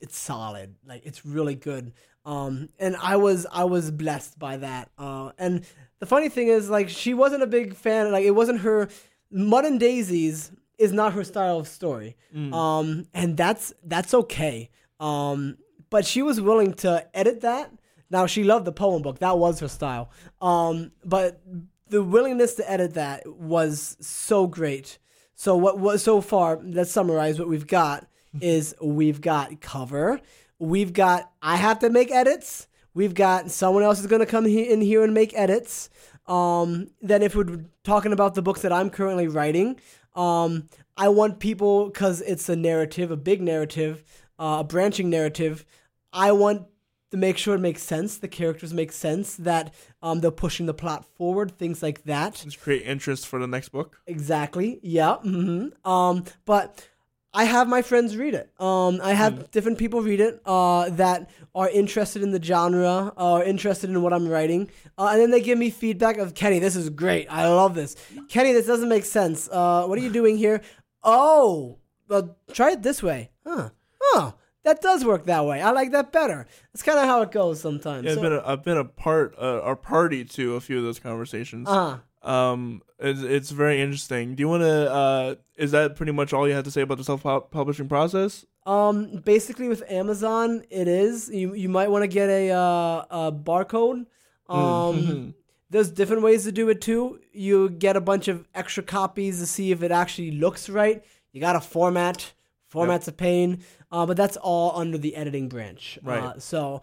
it's solid. Like it's really good. Um, and I was I was blessed by that. Uh, and the funny thing is, like, she wasn't a big fan. Like, it wasn't her. Mud and Daisies is not her style of story. Mm. Um, and that's that's okay. Um, but she was willing to edit that. Now she loved the poem book. That was her style. Um, but the willingness to edit that was so great. So what was so far? Let's summarize what we've got. Is we've got cover. We've got I have to make edits. We've got someone else is gonna come he- in here and make edits. Um, then if we're talking about the books that I'm currently writing, um, I want people because it's a narrative, a big narrative, uh, a branching narrative. I want to make sure it makes sense. The characters make sense. That um, they're pushing the plot forward. Things like that. Just create interest for the next book. Exactly. Yeah. hmm Um, but I have my friends read it. Um, I have different people read it uh, that are interested in the genre or interested in what I'm writing, uh, and then they give me feedback of Kenny, this is great. I love this. Kenny, this doesn't make sense. Uh, what are you doing here? Oh, well, try it this way. Huh? Oh, that does work that way. I like that better. That's kind of how it goes sometimes. Yeah, I've So- been a, I've been a part uh, a party to a few of those conversations. uh-huh. Um, it's, it's very interesting. Do you want to? Uh, is that pretty much all you had to say about the self publishing process? Um, basically with Amazon, it is. You you might want to get a uh, a barcode. Um, there's different ways to do it too. You get a bunch of extra copies to see if it actually looks right. You got to format. Format's a pain, uh, but that's all under the editing branch. Right. Uh, so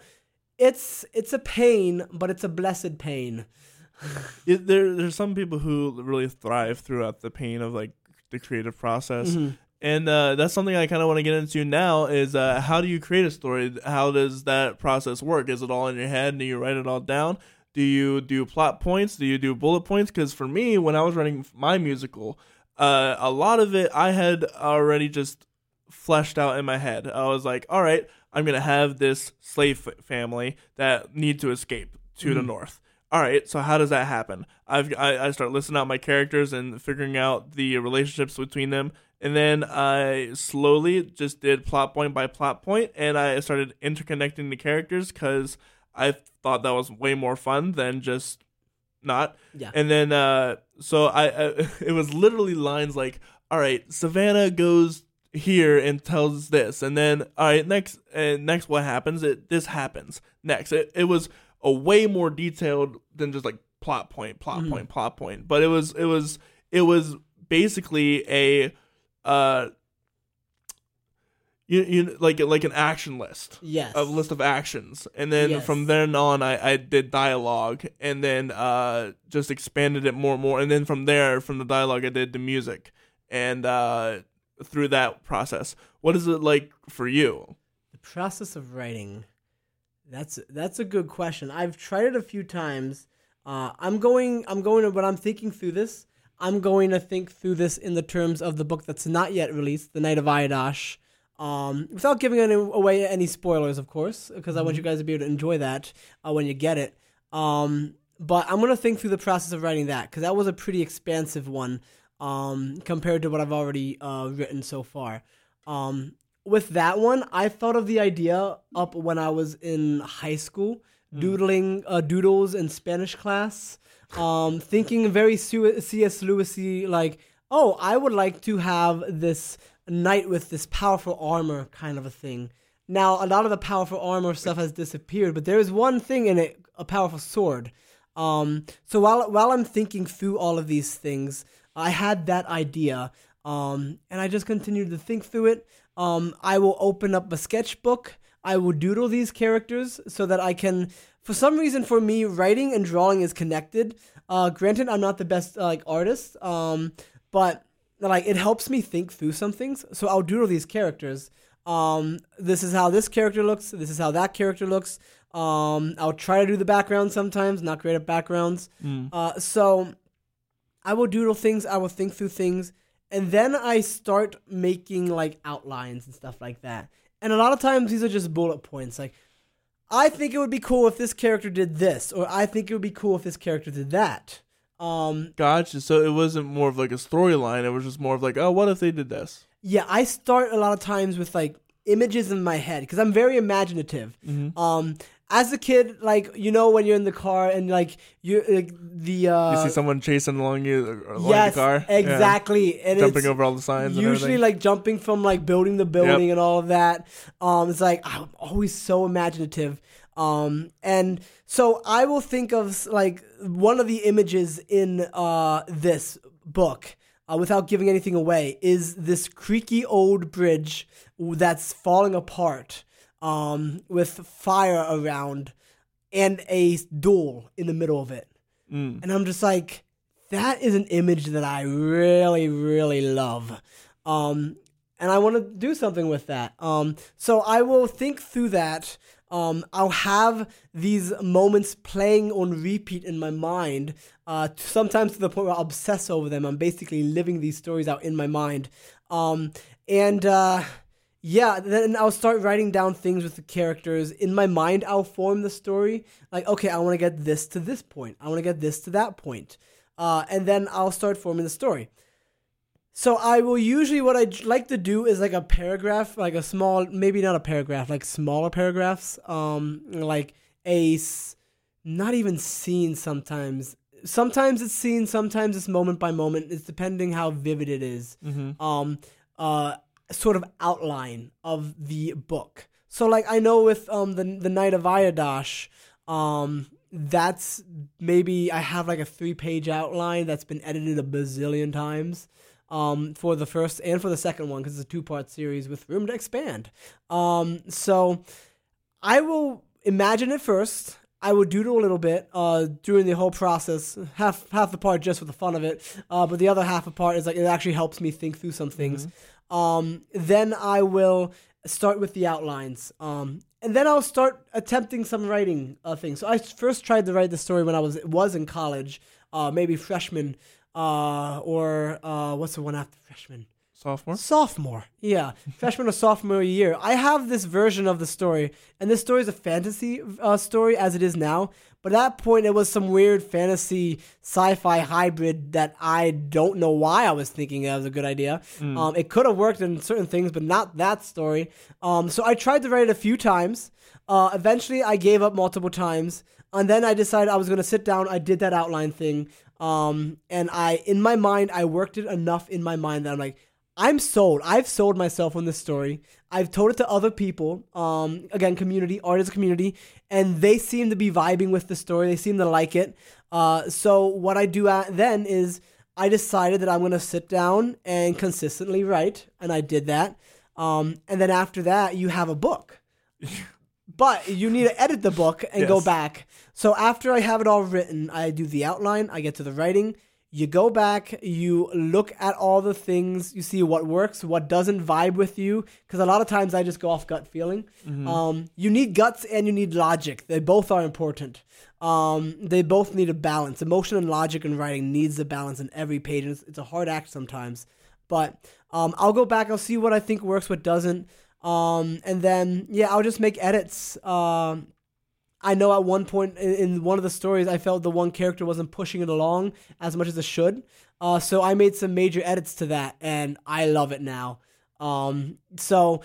it's it's a pain, but it's a blessed pain. It, there, there's some people who really thrive throughout the pain of like the creative process, and uh, that's something I kind of want to get into now. Is uh, how do you create a story? How does that process work? Is it all in your head? Do you write it all down? Do you do plot points? Do you do bullet points? Because for me, when I was writing my musical, uh, a lot of it I had already just fleshed out in my head. I was like, all right, I'm gonna have this slave family that need to escape to the north. All right, so how does that happen? I've I, I start listing out my characters and figuring out the relationships between them, and then I slowly just did plot point by plot point, and I started interconnecting the characters because I thought that was way more fun than just not. Yeah. And then uh so I, I it was literally lines like, "All right, Savannah goes here and tells this." And then, "All right, next and next what happens? It this happens." Next. It it was a way more detailed than just like plot point, plot Mm-hmm. point, plot point. But it was it was it was basically a uh you, you like like an action list Yes. a list of actions and then Yes. from then on I, I did dialogue and then uh just expanded it more and more and then from there from the dialogue i did the music and uh through that process what is it like for you The process of writing. That's that's a good question. I've tried it a few times. Uh, I'm going. I'm going to. When I'm thinking through this, I'm going to think through this in the terms of the book that's not yet released, The Knight of Iaddash. Um, without giving any, away any spoilers, of course, because I want you guys to be able to enjoy that uh, when you get it. Um, but I'm gonna think through the process of writing that because that was a pretty expansive one um, compared to what I've already uh, written so far. Um, with that one, I thought of the idea up when I was in high school, doodling uh, doodles in Spanish class, um, thinking very C.S. Lewisy, like, oh, I would like to have this knight with this powerful armor kind of a thing. Now, a lot of the powerful armor stuff has disappeared, but there is one thing in it, a powerful sword. Um, so while while I'm thinking through all of these things, I had that idea, um, and I just continued to think through it. Um, I will open up a sketchbook. I will doodle these characters so that I can. For some reason, for me, writing and drawing is connected. Uh, granted, I'm not the best uh, like artist, um, but like it helps me think through some things. So I'll doodle these characters. Um, this is how this character looks. This is how that character looks. Um, I'll try to do the background sometimes, not great at backgrounds. Uh, so I will doodle things. I will think through things, and then I start making like outlines and stuff like that. And a lot of times these are just bullet points. Like, I think it would be cool if this character did this, or I think it would be cool if this character did that. Um, gotcha so it wasn't more of like a storyline it was just more of like oh what if they did this Yeah, I start a lot of times with like images in my head because I'm very imaginative. Um, as a kid, like you know, when you're in the car and like you like, the uh, you see someone chasing along you along yes, the car Yeah. exactly, and jumping over all the signs usually like jumping from like building to building and all of that. Um, it's like I'm always so imaginative. Um, and so I will think of like one of the images in uh this book. Uh, without giving anything away, is this creaky old bridge that's falling apart um, with fire around and a duel in the middle of it. Mm. And I'm just like, that is an image that I really, really love. Um, and I want to do something with that. Um, so I will think through that. Um, I'll have these moments playing on repeat in my mind, uh, sometimes to the point where I obsess over them. I'm basically living these stories out in my mind. Um, and uh, yeah, then I'll start writing down things with the characters in my mind. I'll form the story like, okay, I want to get this to this point. I want to get this to that point, uh, and then I'll start forming the story. So I will usually what I like to do is like a paragraph, like a small, maybe not a paragraph, like smaller paragraphs, um, like a not even scene sometimes. Sometimes it's scene, sometimes it's moment by moment. It's depending how vivid it is. Um, uh, sort of outline of the book. So like I know with um the the Knight of Iaddash, um that's maybe I have like a three page outline that's been edited a bazillion times. Um, for the first and for the second one because it's a two part series with room to expand. Um, so I will imagine it first. I would doodle a little bit uh, during the whole process. Half half the part just for the fun of it, uh, but the other half of part is like it actually helps me think through some things. Um, then I will start with the outlines, um, and then I'll start attempting some writing uh, things. So I first tried to write the story when I was was in college, uh, maybe freshman, uh, or uh, what's the one after freshman? Sophomore. Sophomore. Yeah. Freshman or sophomore year. I have this version of the story, and this story is a fantasy uh, story as it is now. But at that point, it was some weird fantasy sci fi hybrid that I don't know why I was thinking that was a good idea. Um, it could have worked in certain things, but not that story. Um, so I tried to write it a few times. Uh, eventually, I gave up multiple times. And then I decided I was going to sit down. I did that outline thing. Um, and I, in my mind, I worked it enough in my mind that I'm like, I'm sold. I've sold myself on this story. I've told it to other people. Um, again, community, artist community, and they seem to be vibing with the story. They seem to like it. Uh, so what I do at, then is I decided that I'm gonna sit down and consistently write, and I did that. Um, and then after that, you have a book. but you need to edit the book and go back. So after I have it all written, I do the outline, I get to the writing. You go back, you look at all the things, you see what works, what doesn't vibe with you. Because a lot of times I just go off gut feeling. Um, you need guts and you need logic. They both are important. Um, they both need a balance. Emotion and logic in writing needs a balance in every page. And it's, it's a hard act sometimes. But um, I'll go back, I'll see what I think works, what doesn't. Um, and then, yeah, I'll just make edits. Um, I know at one point in, in one of the stories, I felt the one character wasn't pushing it along as much as it should. Uh, so I made some major edits to that, and I love it now. Um, so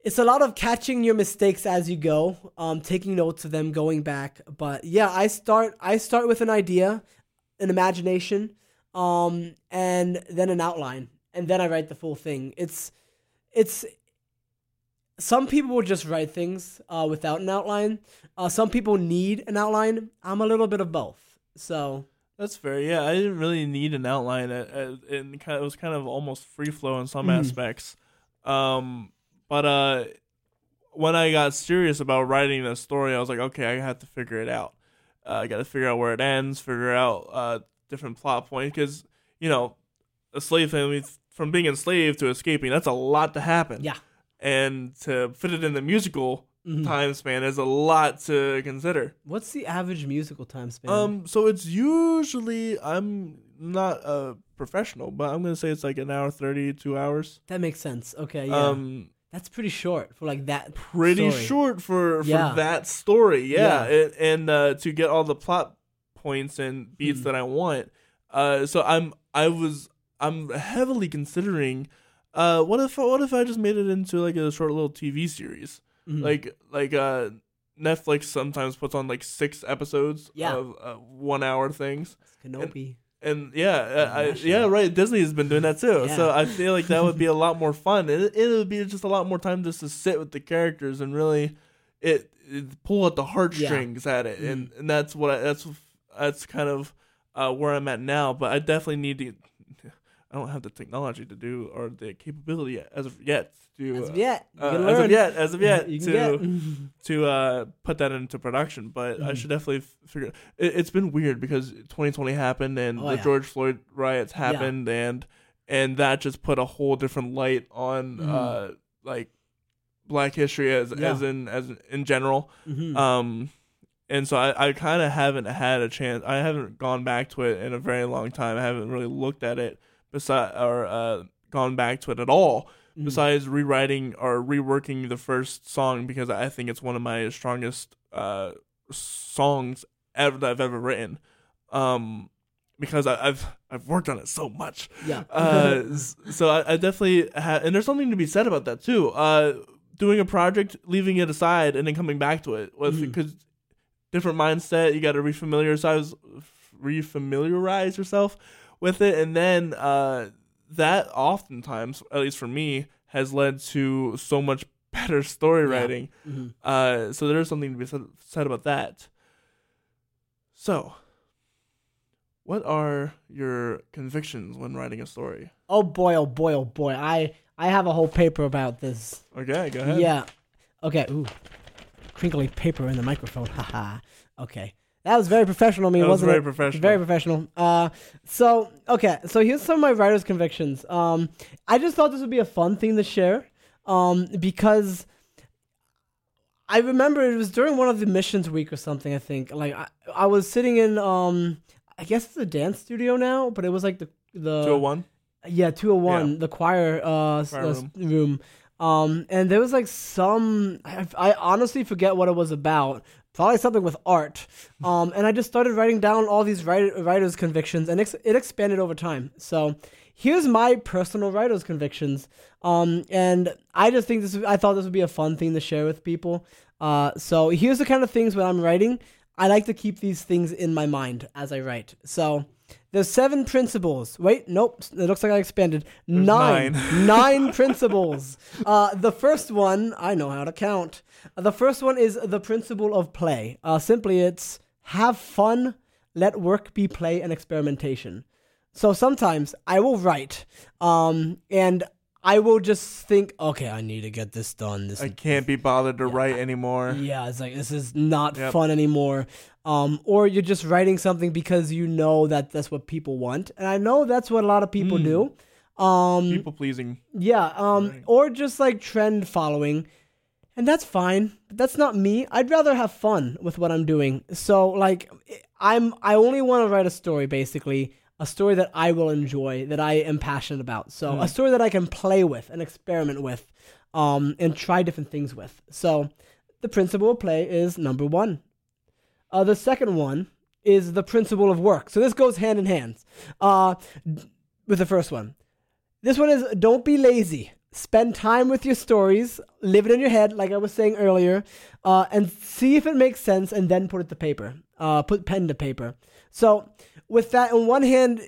it's a lot of catching your mistakes as you go, um, taking notes of them, going back. But yeah, I start I start with an idea, an imagination, um, and then an outline, and then I write the full thing. It's it's some people will just write things uh, without an outline. Uh, some people need an outline. I'm a little bit of both. So That's fair. Yeah, I didn't really need an outline. It, it, it, kind of, it was kind of almost free flow in some Mhm. aspects. Um, but uh, when I got serious about writing the story, I was like, okay, I have to figure it out. Uh, I got to figure out where it ends, figure out uh, different plot points, because you know, a slave family from being enslaved to escaping, that's a lot to happen. yeah, and to fit it in the musical Mhm. time span is a lot to consider. what's the average musical time span? Um, so it's usually I'm not a professional, but I'm gonna say it's like an hour thirty, two hours. that makes sense. Okay, yeah, Um, that's pretty short for like that. pretty story. short for for Yeah. that story, yeah. Yeah. And, and uh, to get all the plot points and beats Hmm. that I want. Uh, so I'm I was I'm heavily considering. Uh, what if what if I just made it into like a short little TV series? Mhm. like like uh Netflix sometimes puts on like six episodes Yeah. of uh, one hour things, Kenobi. and yeah, uh, I, yeah, right. Disney has been doing that too, so I feel like that would be a lot more fun, and it, it would be just a lot more time just to sit with the characters and really it, it pull at the heartstrings at it, and Mm. and that's what I, that's that's kind of uh, where I'm at now. But I definitely need to. I don't have the technology to do or the capability as of yet to As of yet, you uh, as of yet, as of yet, to to uh, put that into production. But I Mhm. should definitely f- figure. It, it's been weird because 2020 happened and Oh, the yeah. George Floyd riots happened, and and that just put a whole different light on uh, like Black history as Yeah. as in as in general. Mhm. Um, and so I, I kind of haven't had a chance. I haven't gone back to it in a very long time. I haven't really looked at it beside or uh, gone back to it at all besides rewriting or reworking the first song because I think it's one of my strongest uh, songs ever that I've ever written. Um, because I, I've I've worked on it so much. Yeah. Uh, so I, I definitely ha- and there's something to be said about that too. Uh, doing a project, leaving it aside, and then coming back to it with Mhm. because different mindset. You got to refamiliarize refamiliarize yourself with it, and then uh, that oftentimes, at least for me, has led to so much better story Yeah. writing. Mhm. Uh, so there is something to be said, said about that. So, what are your convictions when writing a story? Oh boy, oh boy, oh boy. I I have a whole paper about this. Okay, go ahead. Yeah. Okay. Ooh. Crinkly paper in the microphone. Haha. okay. That was very professional of me, that was wasn't very it? professional. Very professional. Uh, so okay, so here's some of my writer's convictions. Um, I just thought this would be a fun thing to share, um, because I remember it was during one of the missions week or something. I think like I, I was sitting in um, I guess it's a dance studio now, but it was like the the 201? yeah, 201, the choir uh, Choir uh, s- room. Um, and there was like some, I, I honestly forget what it was about. Probably something with art. Um, and I just started writing down all these writer, writers' convictions, and it expanded over time. So here's my personal writers' convictions. Um, and I just think this, I thought this would be a fun thing to share with people. Uh, so here's the kind of things when I'm writing. I like to keep these things in my mind as I write. So there's seven principles. Wait, nope. It looks like I expanded. Nine. nine. Nine principles. Uh, the first one, I know how to count. The first one is the principle of play. Uh, simply, it's have fun, let work be play and experimentation. So sometimes I will write, um, and I will just think, okay, I need to get this done. This I can't be bothered to write anymore. yeah, it's like this is not Yep. fun anymore. Um, or you're just writing something because you know that that's what people want, and I know that's what a lot of people Mm. do. Um, People pleasing. yeah, um, Right. or just like trend following, and that's fine. But that's not me. I'd rather have fun with what I'm doing. So like, I'm I only want to write a story, basically a story that I will enjoy, that I am passionate about. So a story that I can play with and experiment with, um, and try different things with. So the principle of play is number one. Uh, the second one is the principle of work. So this goes hand in hand uh, with the first one. This one is don't be lazy. Spend time with your stories, live it in your head, like I was saying earlier, uh, and see if it makes sense, and then put it to paper. Uh, put pen to paper. So, with that, on one hand,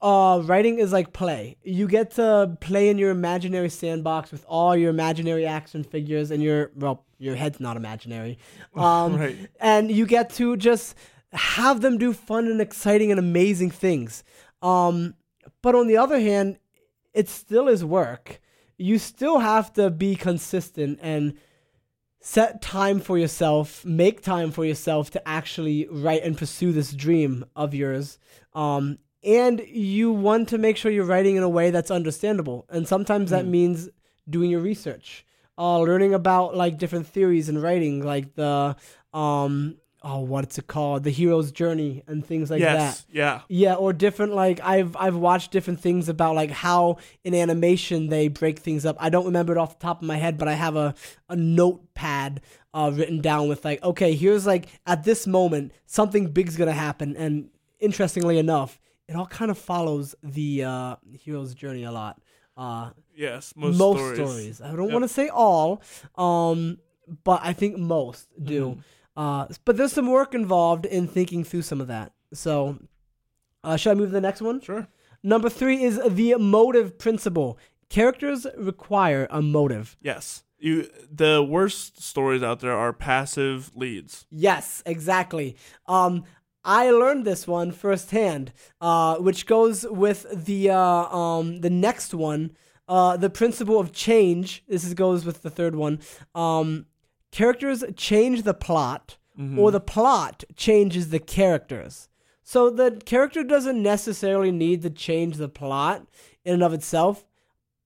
uh, writing is like play. You get to play in your imaginary sandbox with all your imaginary action figures, and your well, your head's not imaginary. Um, Right. and you get to just have them do fun and exciting and amazing things. Um, but on the other hand, it still is work. You still have to be consistent and set time for yourself, make time for yourself to actually write and pursue this dream of yours. Um, and you want to make sure you're writing in a way that's understandable. And sometimes that means doing your research, uh, learning about like different theories in writing, like the um, oh, what's it called, the hero's journey and things like that. yes. Yeah. Yeah, or different like I've I've watched different things about like how in animation they break things up. I don't remember it off the top of my head, but I have a a notepad uh, written down with like, okay, here's like at this moment something big's gonna happen, and interestingly enough, it all kind of follows the uh, hero's journey a lot. Uh, Yes. Most, most, stories. stories. I don't Yep. want to say all, um, but I think most do. Mhm. Uh, but there's some work involved in thinking through some of that. So, uh, should I move to the next one? Sure. Number three is the motive principle. Characters require a motive. Yes. You. The worst stories out there are passive leads. Yes, exactly. Um, I learned this one firsthand, uh, which goes with the uh, um, the next one, uh, the principle of change. This is, goes with the third one. Um, characters change the plot, or the plot changes the characters. So the character doesn't necessarily need to change the plot in and of itself,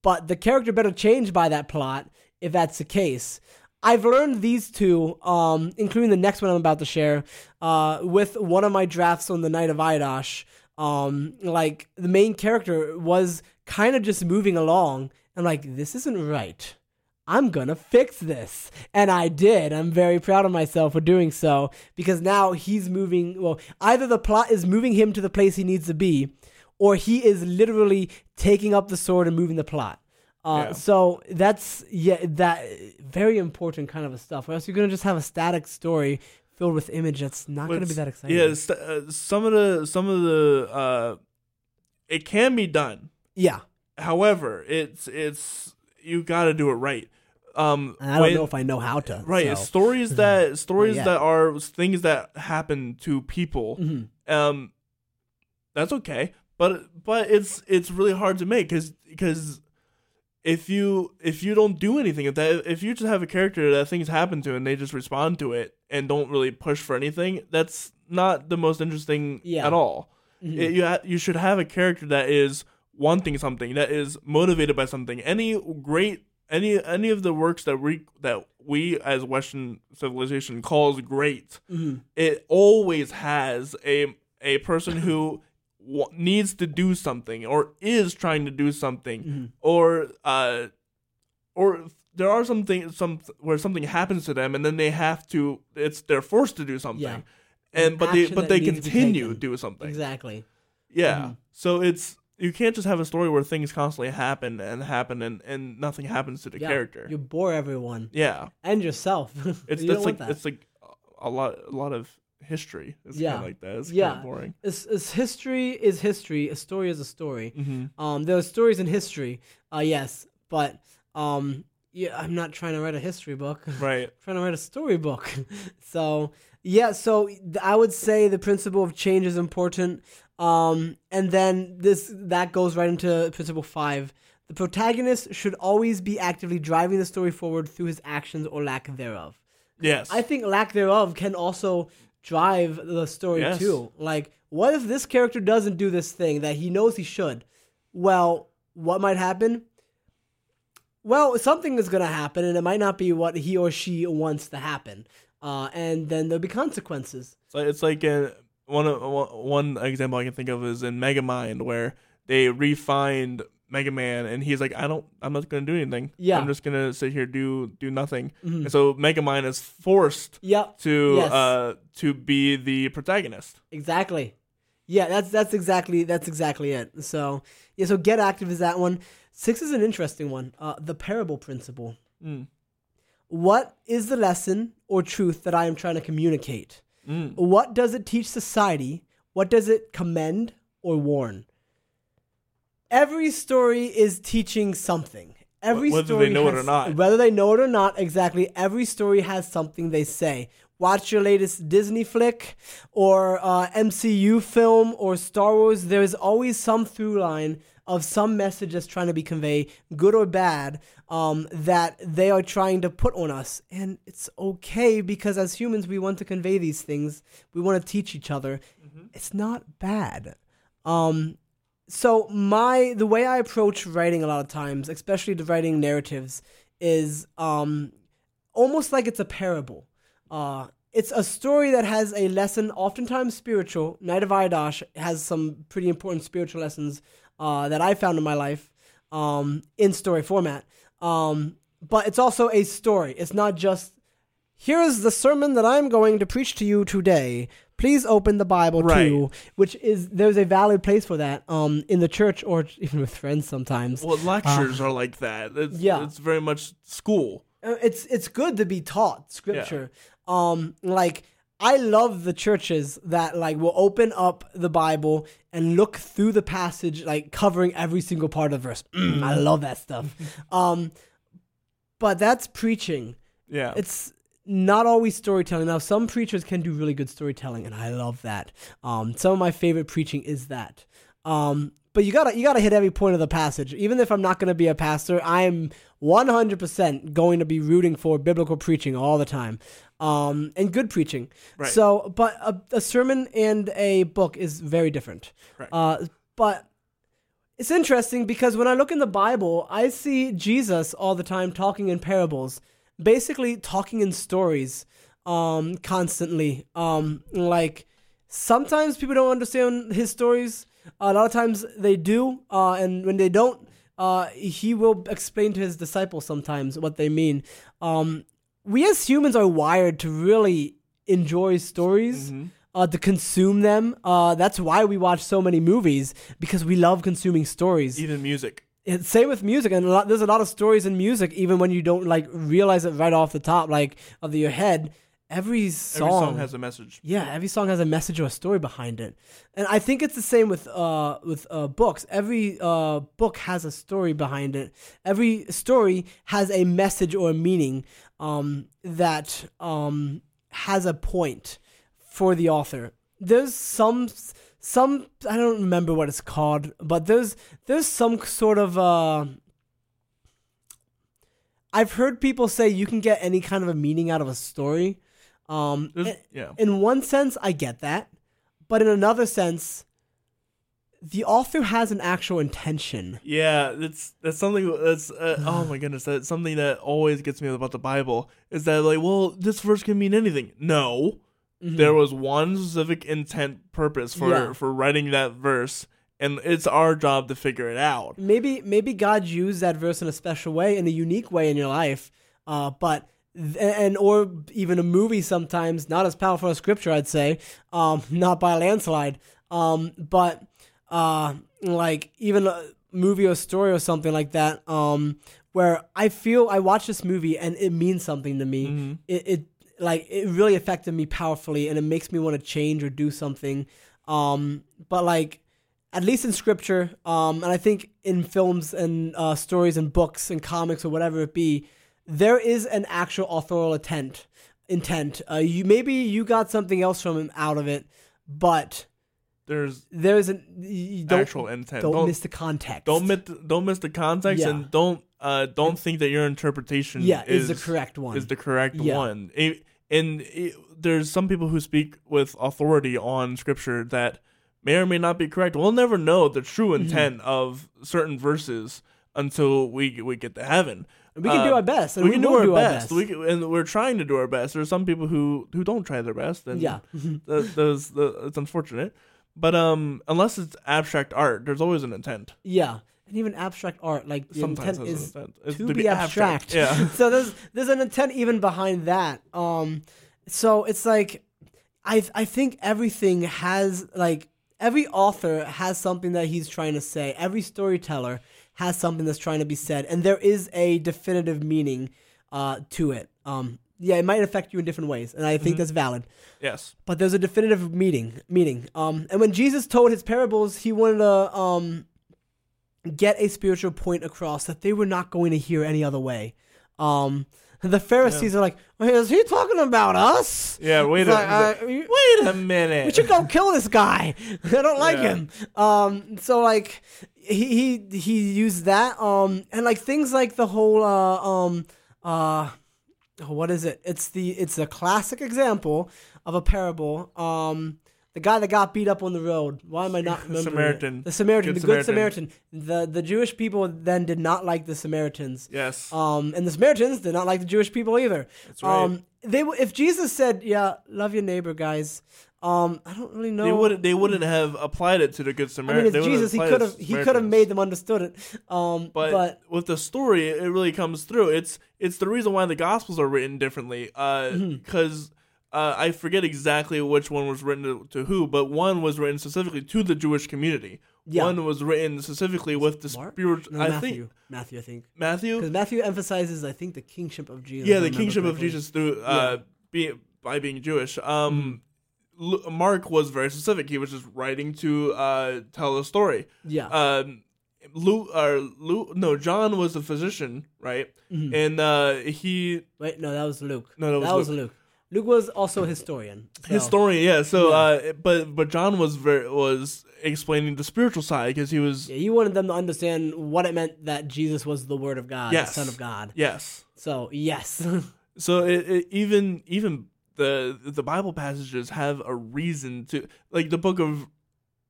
but the character better change by that plot if that's the case. I've learned these two, um, including the next one I'm about to share, uh, with one of my drafts on the Knight of Iaddash. Um, like the main character was kind of just moving along, I'm like, this isn't right. I'm gonna fix this. And I did. I'm very proud of myself for doing so because now he's moving. Well, either the plot is moving him to the place he needs to be, or he is literally taking up the sword and moving the plot. Uh, Yeah. So that's yeah, that very important kind of a stuff. Or else you're gonna just have a static story filled with image that's not gonna be that exciting. Yeah, st- uh, some of the some of the uh, it can be done. yeah. However, it's it's you got to do it right. Um, And I don't when- know if I know how to. right so. stories that stories yeah. that are things that happen to people. Mhm. Um, that's okay, but but it's it's really hard to make because because if you if you don't do anything if that if you just have a character that things happen to and they just respond to it and don't really push for anything that's not the most interesting Yeah. at all Mhm. It- you ha- you should have a character that is wanting something that is motivated by something any great any any of the works that we that we as western civilization calls great Mhm. it always has a a person who needs to do something or is trying to do something Mhm. or uh or there are some things some where something happens to them and then they have to it's they're forced to do something Yeah. and but they but they needs to be continue to do something Exactly. yeah Mhm. so it's you can't just have a story where things constantly happen and happen and and nothing happens to the Yeah. character You bore everyone yeah and yourself. it's you want like that. it's like a lot a lot of history it's Yeah. kind of like that it's Yeah. kind of boring It's, it's history is history. A story is a story. hmm Um, there are stories in history. Uh, yes, but um, yeah, I'm not trying to write a history book. right I'm trying to write a storybook. so yeah, so I would say the principle of change is important. Um, and then this that goes right into principle five. The protagonist should always be actively driving the story forward through his actions or lack thereof. yes I think lack thereof can also drive the story Yes. too. Like, what if this character doesn't do this thing that he knows he should? Well, what might happen? Well, something is going to happen, and it might not be what he or she wants to happen. Uh, and then there'll be consequences. So it's like a, one one example I can think of is in Megamind where they refined Metro Man and he's like, I don't, I'm not gonna do anything. Yeah. I'm just gonna sit here do do nothing. Mhm. And so Megamind is forced Yep, to Yes. uh to be the protagonist. exactly. Yeah, that's that's exactly that's exactly it. So yeah, so get active is that one. Six is an interesting one. Uh, the parable principle. Mm. What is the lesson or truth that I am trying to communicate? Mm. What does it teach society? What does it commend or warn? Every story is teaching something. Every Whether they story know it or not. Whether they know it or not, exactly. Every story has something they say. Watch your latest Disney flick or uh, MCU film or Star Wars. There is always some through line of some message that's trying to be conveyed, good or bad, um, that they are trying to put on us. And it's okay because as humans, we want to convey these things. We want to teach each other. It's not bad. Um, so my the way I approach writing a lot of times, especially the writing narratives, is um, almost like it's a parable. Uh, it's a story that has a lesson, oftentimes spiritual. Knight of Iaddash has some pretty important spiritual lessons uh, that I found in my life um, in story format. Um, but it's also a story. It's not just here is the sermon that I'm going to preach to you today. Please open the Bible Right. too, which is there's a valid place for that um, in the church or even with friends sometimes. Well, lectures are like that. It's, Uh, yeah. it's very much school. Uh, it's it's good to be taught scripture. Um, like I love the churches that like will open up the Bible and look through the passage, like covering every single part of the verse. Mm, I love that stuff. um, but that's preaching. Yeah, It's not always storytelling. Now, some preachers can do really good storytelling, and I love that. Um, some of my favorite preaching is that. Um, but you gotta you gotta hit every point of the passage. Even if I'm not gonna be a pastor, I'm 100% going to be rooting for biblical preaching all the time, um, and good preaching. Right. So, but a, a sermon and a book is very different. Correct. Uh, but it's interesting because when I look in the Bible, I see Jesus all the time talking in parables, basically talking in stories, um, constantly. Um, like sometimes people don't understand his stories. A lot of times they do, uh, and when they don't, uh, he will explain to his disciples sometimes what they mean. Um, we as humans are wired to really enjoy stories. Mm-hmm. Uh, to consume them. Uh, that's why we watch so many movies because we love consuming stories. Even music. It's same with music, and a lot, there's a lot of stories in music, even when you don't like realize it right off the top, like of your head. Every song, Every song has a message. yeah, every song has a message or a story behind it, and I think it's the same with uh with uh books. Every uh book has a story behind it. Every story has a message or a meaning um that um has a point for the author. There's some some I don't remember what it's called, but there's there's some sort of uh I've heard people say you can get any kind of a meaning out of a story. Um There's- in- yeah. in one sense I get that, but in another sense the author has an actual intention. Yeah, that's that's something that's uh, oh my goodness, that's something that always gets me about the Bible is that like, well, this verse can mean anything. No, there was one specific intent purpose for Mm-hmm. Yeah. for writing that verse, and it's our job to figure it out. maybe maybe God used that verse in a special way, in a unique way in your life. Uh, but and or even a movie sometimes not as powerful as scripture, I'd say, um, not by a landslide. Um, but uh, like even a movie or story or something like that, um, where I feel I watch this movie and it means something to me. It, it like it really affected me powerfully, and it makes me want to change or do something. Um, but like at least in scripture, um, and I think in films and uh, stories and books and comics or whatever it be, there is an actual authorial intent. Intent. Uh, you maybe you got something else from him out of it, but There's there is an you don't, actual intent. Don't, Don't miss the context. don't miss the, don't miss the context, Yeah. and don't uh don't think that your interpretation yeah, is, is the correct one. is the correct Yeah. one. It- and it, there's some people who speak with authority on scripture that may or may not be correct. We'll never know the true Mm-hmm. intent of certain verses until we we get to heaven. we can do Uh, our best, and we we, can do our do best. our We best. can, and we're trying to do our best. There's some people who who don't try their best, and yeah, those the, it's unfortunate. But um, unless it's abstract art, there's always an intent. yeah, and even abstract art, like the Sometimes intent is intent. To, be, abstract. Yeah. so there's there's an intent even behind that. Um, so it's like I I think everything has like every author has something that he's trying to say. Every storyteller has something that's trying to be said, and there is a definitive meaning uh, to it. Um, yeah, it might affect you in different ways, and I think that's valid. yes. But there's a definitive meaning. Meaning. Um, and when Jesus told his parables, he wanted to um, get a spiritual point across that they were not going to hear any other way. Um, the Pharisees are like, "Wait, "Is he talking about us? Yeah. Wait a like, uh, wait a minute. we should go kill this guy. I don't like Yeah. him. Um, so like he he he used that. Um, and like things like the whole uh um uh what is it? It's the it's a classic example of a parable. Um. The guy that got beat up on the road. Why am I not remembering? it? The Samaritan. Good the Good Samaritan. Samaritan. The the Jewish people then did not like the Samaritans. Yes. Um, and the Samaritans did not like the Jewish people either. That's right. Um, they w- if Jesus said, "Yeah, love your neighbor, guys," um, I don't really know. they wouldn't. They wouldn't have applied it to the good Samaritan. I Samaritan. mean, it's Jesus. He could have. He could have made them understood it. Um, But, but, with the story, it really comes through. It's it's the reason why the Gospels are written differently. Mm-hmm. Because uh, I forget exactly which one was written to, to who, but one was written specifically to the Jewish community. Yeah. One was written specifically with the spiritual. no, I Matthew. think Matthew, I think, Matthew. because Matthew emphasizes, I think, the kingship of Jesus. Yeah, the kingship of. Jesus through uh, being by being Jewish. Um, Mm-hmm. Lu- Mark was very specific. He was just writing to uh, tell a story. Yeah. Um, Luke or Luke, no, John was a physician, right? Mm-hmm. And uh, he Wait, no, that was Luke. No, that was Luke. Luke was also a historian. so- historian, yeah. So, Yeah. uh, but but John was very was explaining the spiritual side because he was Yeah, he wanted them to understand what it meant that Jesus was the Word of God, Yes. the Son of God. yes. So yes, So it, it, even even the the Bible passages have a reason to like the book of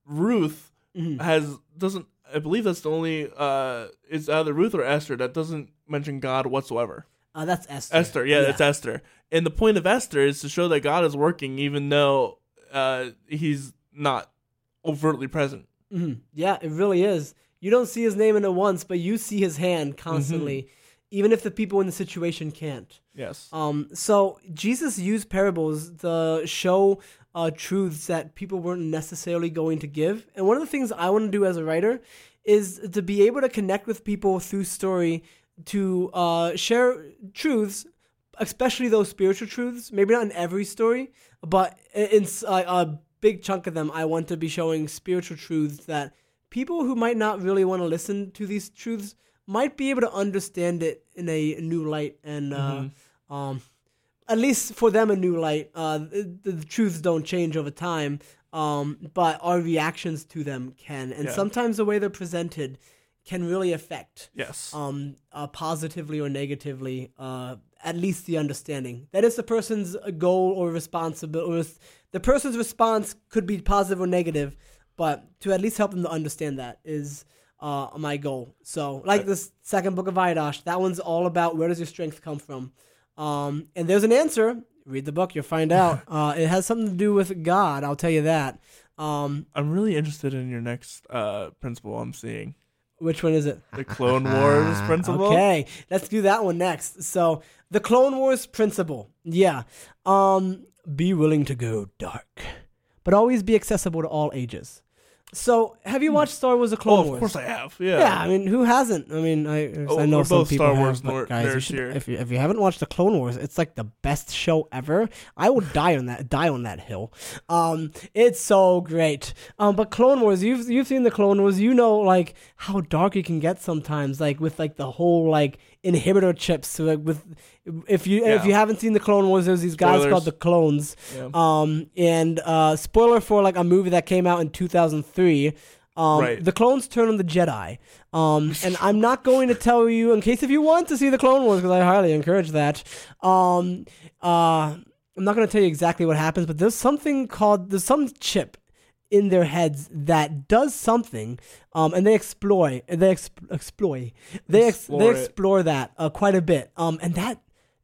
Ruth Mhm. has doesn't I believe that's the only uh it's either Ruth or Esther that doesn't mention God whatsoever. uh, that's Esther. Esther, yeah, that's Esther. And the point of Esther is to show that God is working even though uh he's not overtly present. Mhm. Yeah, it really is. You don't see his name in it once, but you see his hand constantly, Mm-hmm. even if the people in the situation can't. Yes. Um, so Jesus used parables to show uh, truths that people weren't necessarily going to give. And one of the things I want to do as a writer is to be able to connect with people through story to uh, share truths, especially those spiritual truths. Maybe not in every story, but in, uh, a big chunk of them, I want to be showing spiritual truths that people who might not really want to listen to these truths might be able to understand it in a new light and uh, um, at least for them a new light. Uh, the, the truths don't change over time, um, but our reactions to them can, and Yeah. sometimes the way they're presented can really affect yes. um, uh, positively or negatively, uh, at least the understanding. That is the person's goal or responsibility. Or the person's response could be positive or negative, but to at least help them to understand that is uh, my goal. So, like this second book of Iaddash, that one's all about where does your strength come from? Um, and there's an answer. Read the book, you'll find out. uh, it has something to do with God, I'll tell you that. Um, I'm really interested in your next uh, principle I'm seeing. Which one is it? The Clone Wars principle. Okay, let's do that one next. So, the Clone Wars principle. Yeah. Um be willing to go dark, but always be accessible to all ages. So, have you watched Star Wars: The Oh, Clone of Wars? course I have. Yeah. Yeah, I mean, who hasn't? I mean, I, Oh, I know we're some both people Star have, Wars but nor- guys, you should, if you, if you haven't watched the Clone Wars, it's like the best show ever. I would die on that die on that hill. Um, it's so great. Um, but Clone Wars, you've you've seen the Clone Wars, you know like how dark it can get sometimes, like with like the whole like inhibitor chips. So like with if you if you haven't seen the Clone Wars, there's these guys called the Clones. Yeah. Um, and uh, spoiler for like a movie that came out in 2003. Um, Right. The clones turn on the Jedi. Um, and I'm not going to tell you in case if you want to see the Clone Wars because I highly encourage that. Um, uh, I'm not going to tell you exactly what happens, but there's something called there's some chip in their heads that does something, um, and they exploit they exp- exploit they ex- Explore they it. explore that uh, quite a bit. Um, and that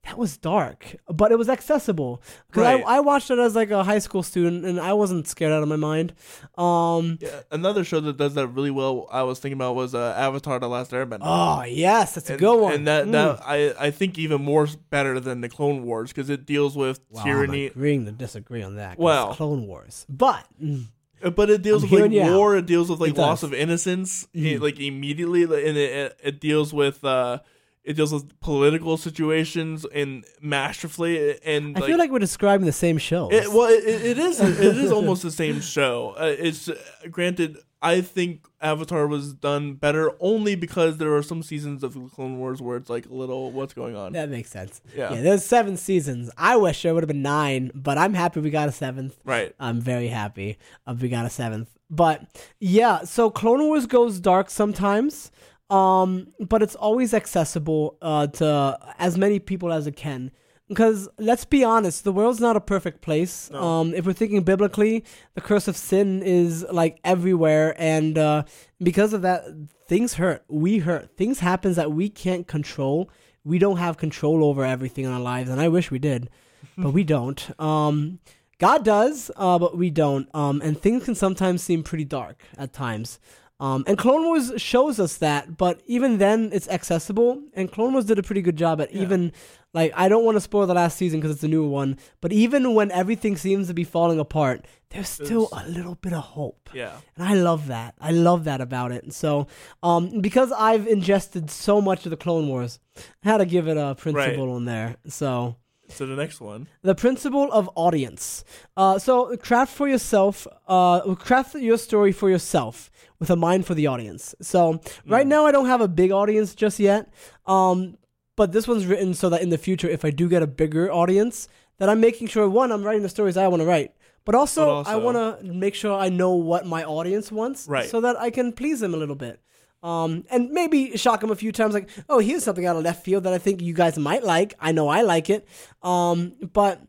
that was dark, but it was accessible because Right. I, I watched it as like a high school student, and I wasn't scared out of my mind. Um, Yeah, another show that does that really well. I was thinking about was uh, Avatar: The Last Airbender. oh yes, that's a good one. and that Mm. that I I think even more better than the Clone Wars because it deals with Wow, tyranny, I'm agreeing to disagree on that. Well- Clone Wars, but mm, but it deals I'm with like out. war. It deals with like loss of innocence, Mhm. like immediately, and it, it it deals with uh it deals with political situations and masterfully and I feel like we're describing the same show. It, well, it, it is. It is almost the same show. Uh, it's uh, granted. I think Avatar was done better only because there are some seasons of Clone Wars where it's like a little what's going on. that makes sense. Yeah. yeah, there's seven seasons. I wish there would have been nine, but I'm happy we got a seventh. Right. I'm very happy uh, we got a seventh. But yeah, so Clone Wars goes dark sometimes, um, but it's always accessible uh, to as many people as it can. Because let's be honest, the world's not a perfect place. No. Um, if we're thinking biblically, the curse of sin is like everywhere, and uh, because of that, things hurt. We hurt. Things happens that we can't control. We don't have control over everything in our lives, and I wish we did, but we don't. Um, God does, uh, but we don't. Um, and things can sometimes seem pretty dark at times. Um, and Clone Wars shows us that, but even then, it's accessible. And Clone Wars did a pretty good job at Yeah. even, like, I don't want to spoil the last season because it's a newer one, but even when everything seems to be falling apart, there's still a little bit of hope. Yeah. And I love that. I love that about it. And so, um, because I've ingested so much of the Clone Wars, I had to give it a principle on there. So, So the next one. the principle of audience. Uh, so craft for yourself. Uh, craft your story for yourself with a mind for the audience. So right now I don't have a big audience just yet. Um, but this one's written so that in the future, if I do get a bigger audience, that I'm making sure one, I'm writing the stories I want to write. But also, But also- I want to make sure I know what my audience wants, Right. so that I can please them a little bit. Um, and maybe shock them a few times, like, oh, here's something out of left field that I think you guys might like. I know I like it. Um, but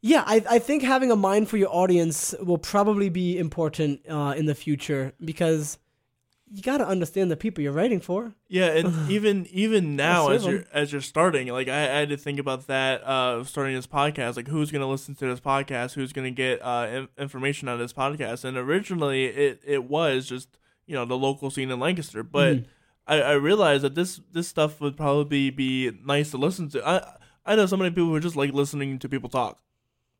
yeah, I, I think having a mind for your audience will probably be important uh, in the future because you got to understand the people you're writing for. Yeah, and even even now as you're as you're starting, like I, I had to think about that uh starting this podcast, like who's gonna listen to this podcast, who's gonna get uh in- information on this podcast, and originally it it was just you know the local scene in Lancaster. But I, I realized that this this stuff would probably be nice to listen to. I I know so many people who just like listening to people talk.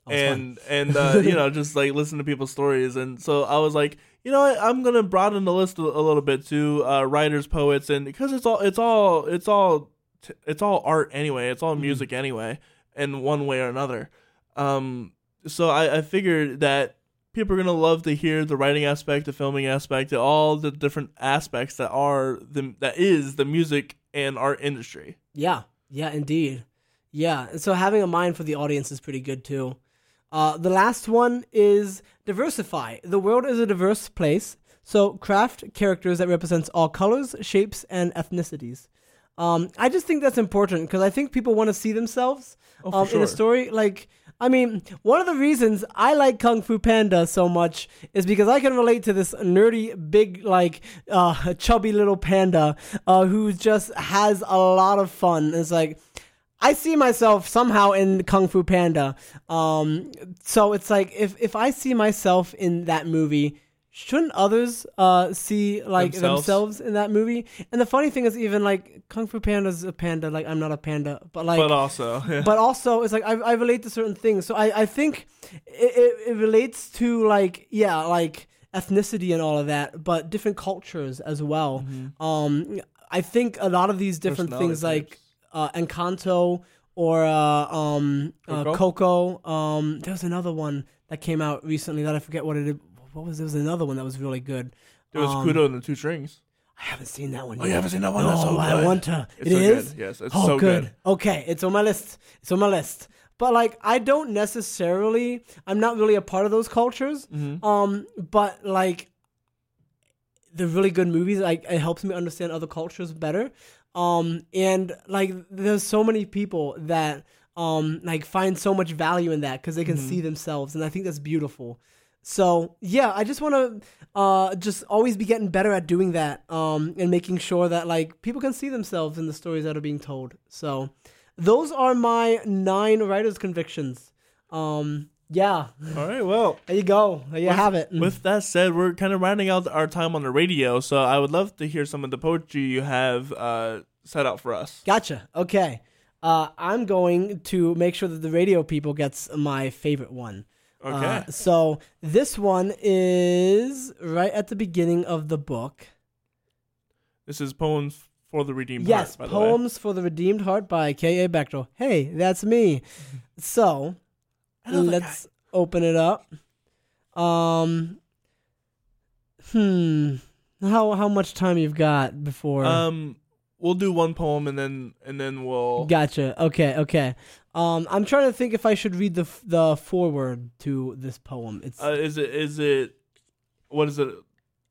Oh, and and uh, you know just like listen to people's stories. And so i was like you know what? I'm gonna broaden the list a, a little bit to uh, writers poets and because it's all it's all it's all t- it's all art anyway. It's all music anyway in one way or another. Um so i i figured that people are gonna love to hear the writing aspect the filming aspect all the different aspects that are the that is the music and art industry Yeah, yeah, indeed. Yeah, and so having a mind for the audience is pretty good too. Uh, the last one is diversify. The world is a diverse place, so craft characters that represents all colors, shapes, and ethnicities. Um, I just think that's important because I think people want to see themselves Oh, um, in a story. Like, I mean, one of the reasons I like Kung Fu Panda so much is because I can relate to this nerdy, big, like, uh, chubby little panda uh, who just has a lot of fun. It's like, I see myself somehow in Kung Fu Panda. Um, so it's like if if I see myself in that movie, shouldn't others uh see like Themselves? themselves, in that movie? And the funny thing is, even like Kung Fu Panda's a panda. Like I'm not a panda, but like but also yeah. but also it's like I, I relate to certain things so i, I think it, it, it relates to like yeah like ethnicity and all of that but different cultures as well um i think a lot of these different things like uh encanto or uh um uh, Coco? coco um there was another one that came out recently that i forget what it is what was there was another one that was really good There was um, Kubo and the Two Strings. i haven't seen that one. yet Oh, you haven't seen that one? no, That's so I good. want to. It's It so is? good. Yes, it's oh, so good. good. Okay, it's on my list. It's on my list. But like, I don't necessarily. I'm not really a part of those cultures. Mm-hmm. Um, but like, the really good movies, like, it helps me understand other cultures better. Um, and like, there's so many people that um like find so much value in that because they can Mm-hmm. see themselves, and I think that's beautiful. So yeah, I just want to uh just always be getting better at doing that um and making sure that like people can see themselves in the stories that are being told. So those are my nine writers convictions. Um yeah, All right. Well, there you go. There you have it. with that said, we're kind of rounding out our time on the radio, so I would love to hear some of the poetry you have uh, set out for us. Gotcha. Okay. Uh, I'm going to make sure that the radio people gets my favorite one. Okay. Uh, so this one is right at the beginning of the book. this is poems for the redeemed yes, heart. By the. Poems for the Redeemed Heart by K.A. Bechtel. Hey, that's me. So I know that let's open it up. Um, hmm. How how much time you've got before? Um, we'll do one poem and then and then we'll. Gotcha. Okay. Okay. Um, I'm trying to think if I should read the f- the foreword to this poem. It's Uh, is it is it what is it?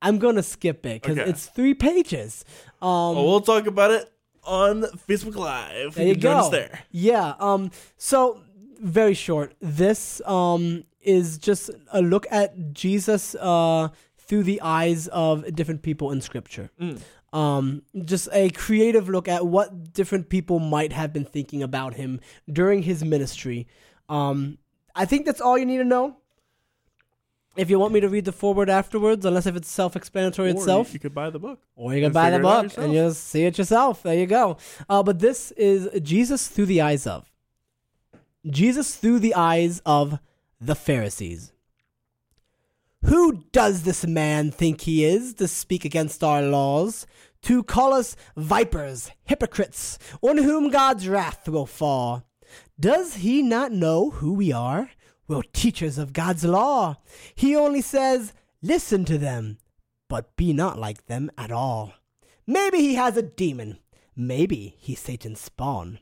I'm gonna skip it because Okay. it's three pages. Um, Oh, we'll talk about it on Facebook Live. there you can join go. us there. Yeah. Um. So very short. This um is just a look at Jesus uh through the eyes of different people in Scripture. Um, just a creative look at what different people might have been thinking about him during his ministry. Um, I think that's all you need to know. If you want me to read the foreword afterwards, unless if it's self-explanatory Or itself, you, could buy the book. or you can buy the book and you'll see it yourself. There you go. Uh, but this is Jesus through the eyes of. Jesus through the eyes of the Pharisees. Who does this man think he is to speak against our laws, to call us vipers, hypocrites, on whom God's wrath will fall? Does he not know who we are? We're teachers of God's law. He only says, Listen to them, but be not like them at all. Maybe he has a demon. Maybe he's Satan's spawn.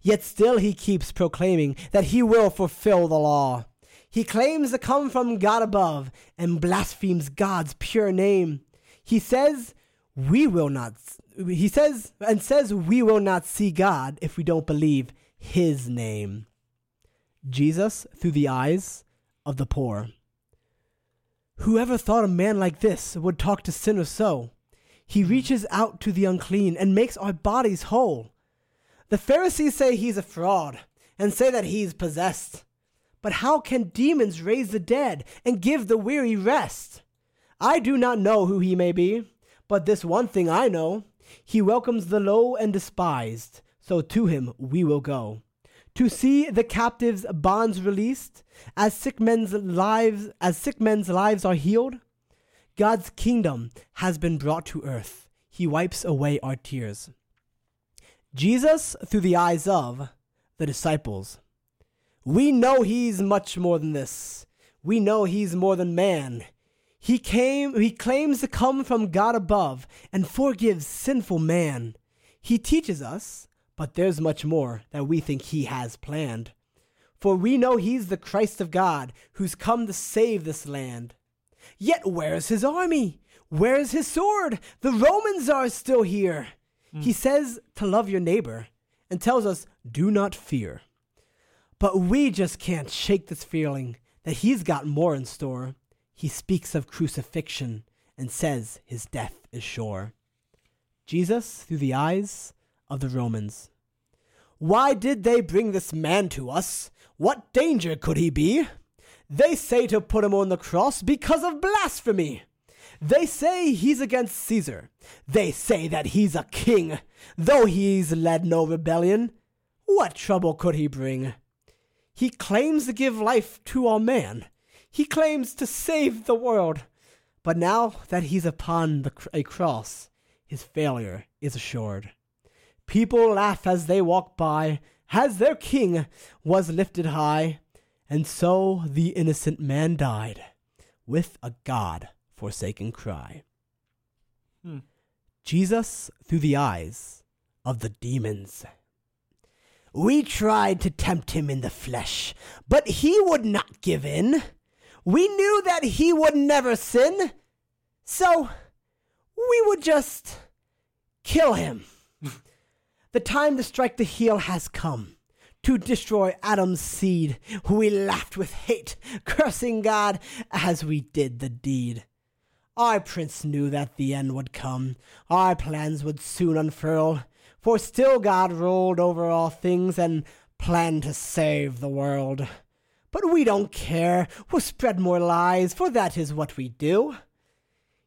Yet still he keeps proclaiming that he will fulfill the law. He claims to come from God above and blasphemes God's pure name. He says, we will not, he says, and says we will not see God if we don't believe his name. Jesus through the eyes of the poor. Whoever thought a man like this would talk to sinners so? He reaches out to the unclean and makes our bodies whole. The Pharisees say he's a fraud and say that he's possessed. But how can demons raise the dead and give the weary rest? I do not know who he may be. But this one thing I know He welcomes the low and despised, so to Him we will go. To see the captives' bonds released, as sick men's lives as sick men's lives are healed, God's kingdom has been brought to earth. He wipes away our tears. Jesus through the eyes of the disciples. We know he's much more than this. We know he's more than man. He came he claims to come from God above and forgives sinful man. He teaches us, but there's much more that we think he has planned. For we know he's the Christ of God who's come to save this land. Yet where's his army? Where's his sword? The Romans are still here. Mm. He says to love your neighbor and tells us, do not fear. But we just can't shake this feeling that he's got more in store. He speaks of crucifixion and says his death is sure. Jesus through the eyes of the Romans. Why did they bring this man to us? What danger could he be? They say to put him on the cross because of blasphemy. They say he's against Caesar. They say that he's a king, though he's led no rebellion. What trouble could he bring? He claims to give life to all man. He claims to save the world. But now that he's upon the, a cross, his failure is assured. People laugh as they walk by, as their king was lifted high, and so the innocent man died with a God forsaken cry. Hmm. Jesus through the eyes of the demons. We tried to tempt him in the flesh, but he would not give in. We knew that he would never sin, so we would just kill him. the time to strike the heel has come to destroy Adam's seed. We laughed with hate, cursing God as we did the deed. Our prince knew that the end would come, our plans would soon unfurl, for still God ruled over all things and planned to save the world. But we don't care, we'll spread more lies, for that is what we do.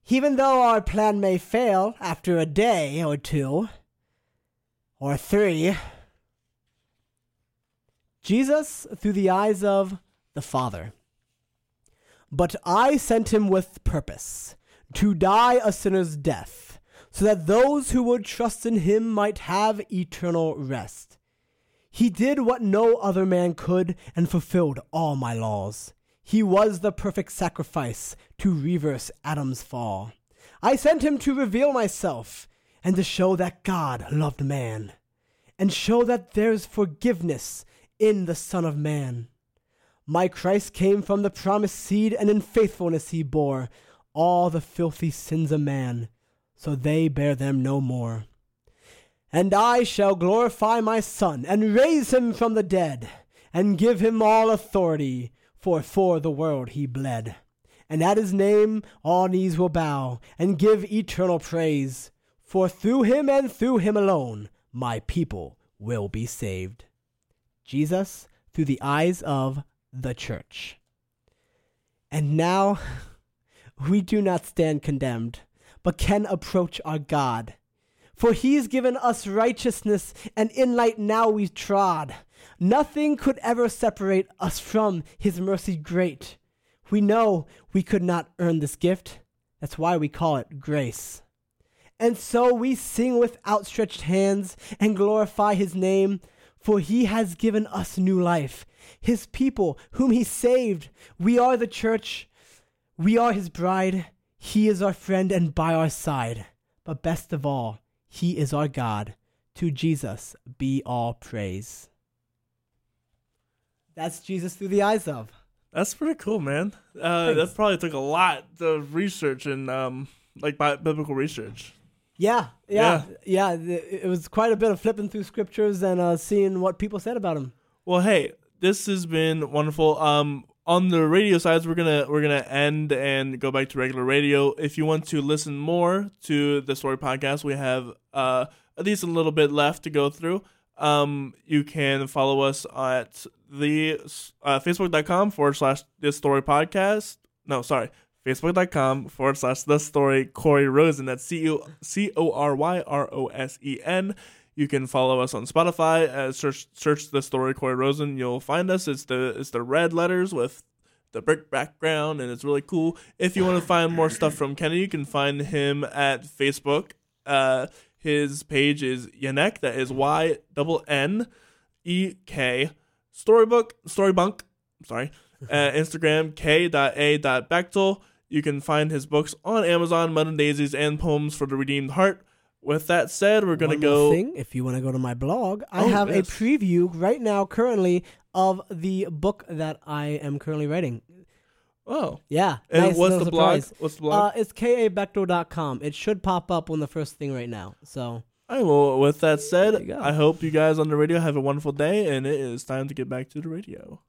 Even though our plan may fail after a day or two, or three. Jesus through the eyes of the Father. But I sent him with purpose to die a sinner's death, so that those who would trust in him might have eternal rest. He did what no other man could and fulfilled all my laws. He was the perfect sacrifice to reverse Adam's fall. I sent him to reveal myself and to show that God loved man, and show that there's forgiveness in the Son of Man. My Christ came from the promised seed, and in faithfulness he bore all the filthy sins of man, so they bear them no more. And I shall glorify my Son, and raise him from the dead, and give him all authority, for for the world he bled. And at his name all knees will bow, and give eternal praise, for through him and through him alone my people will be saved. Jesus through the eyes of the church. And now we do not stand condemned, but can approach our God. For he has given us righteousness, and in light now we trod. Nothing could ever separate us from his mercy great. We know we could not earn this gift. That's why we call it grace. And so we sing with outstretched hands and glorify his name, for he has given us new life, his people whom he saved. We are the church we are his bride, he is our friend and by our side. But best of all, he is our God. To Jesus be all praise. That's Jesus through the eyes of. That's pretty cool, man. Uh, that probably took a lot of research and um, like biblical research. Yeah, yeah, yeah, yeah. It was quite a bit of flipping through scriptures and uh, seeing what people said about him. Well, hey, this has been wonderful. Um, on the radio sides we're gonna we're gonna end and go back to regular radio if you want to listen more to the story podcast we have uh a little bit left to go through um you can follow us at the uh, facebook.com forward slash this story podcast no sorry Facebook.com forward slash the story Cory Rosen. That's C O R Y R O S E N. You can follow us on Spotify. Uh, search search the story Cory Rosen. You'll find us. It's the it's the red letters with the brick background, and it's really cool. If you want to find more stuff from Kenny, you can find him at Facebook. Uh, his page is Ynnek. That is Y double N E K. Storybook Storybunk. Sorry. Uh, Instagram k.a.bechtel. You can find his books on Amazon, Mud and Daisies, and Poems for the Redeemed Heart. With that said, we're gonna One go. thing, if you want to go to my blog, I Oh, have yes. a preview right now, currently, of the book that I am currently writing. Oh, Yeah. and nice what's the blog? What's the blog? Uh, it's kabechtel.com. It should pop up on the first thing right now. So All right. Well, with that said. I hope you guys on the radio have a wonderful day, and it is time to get back to the radio.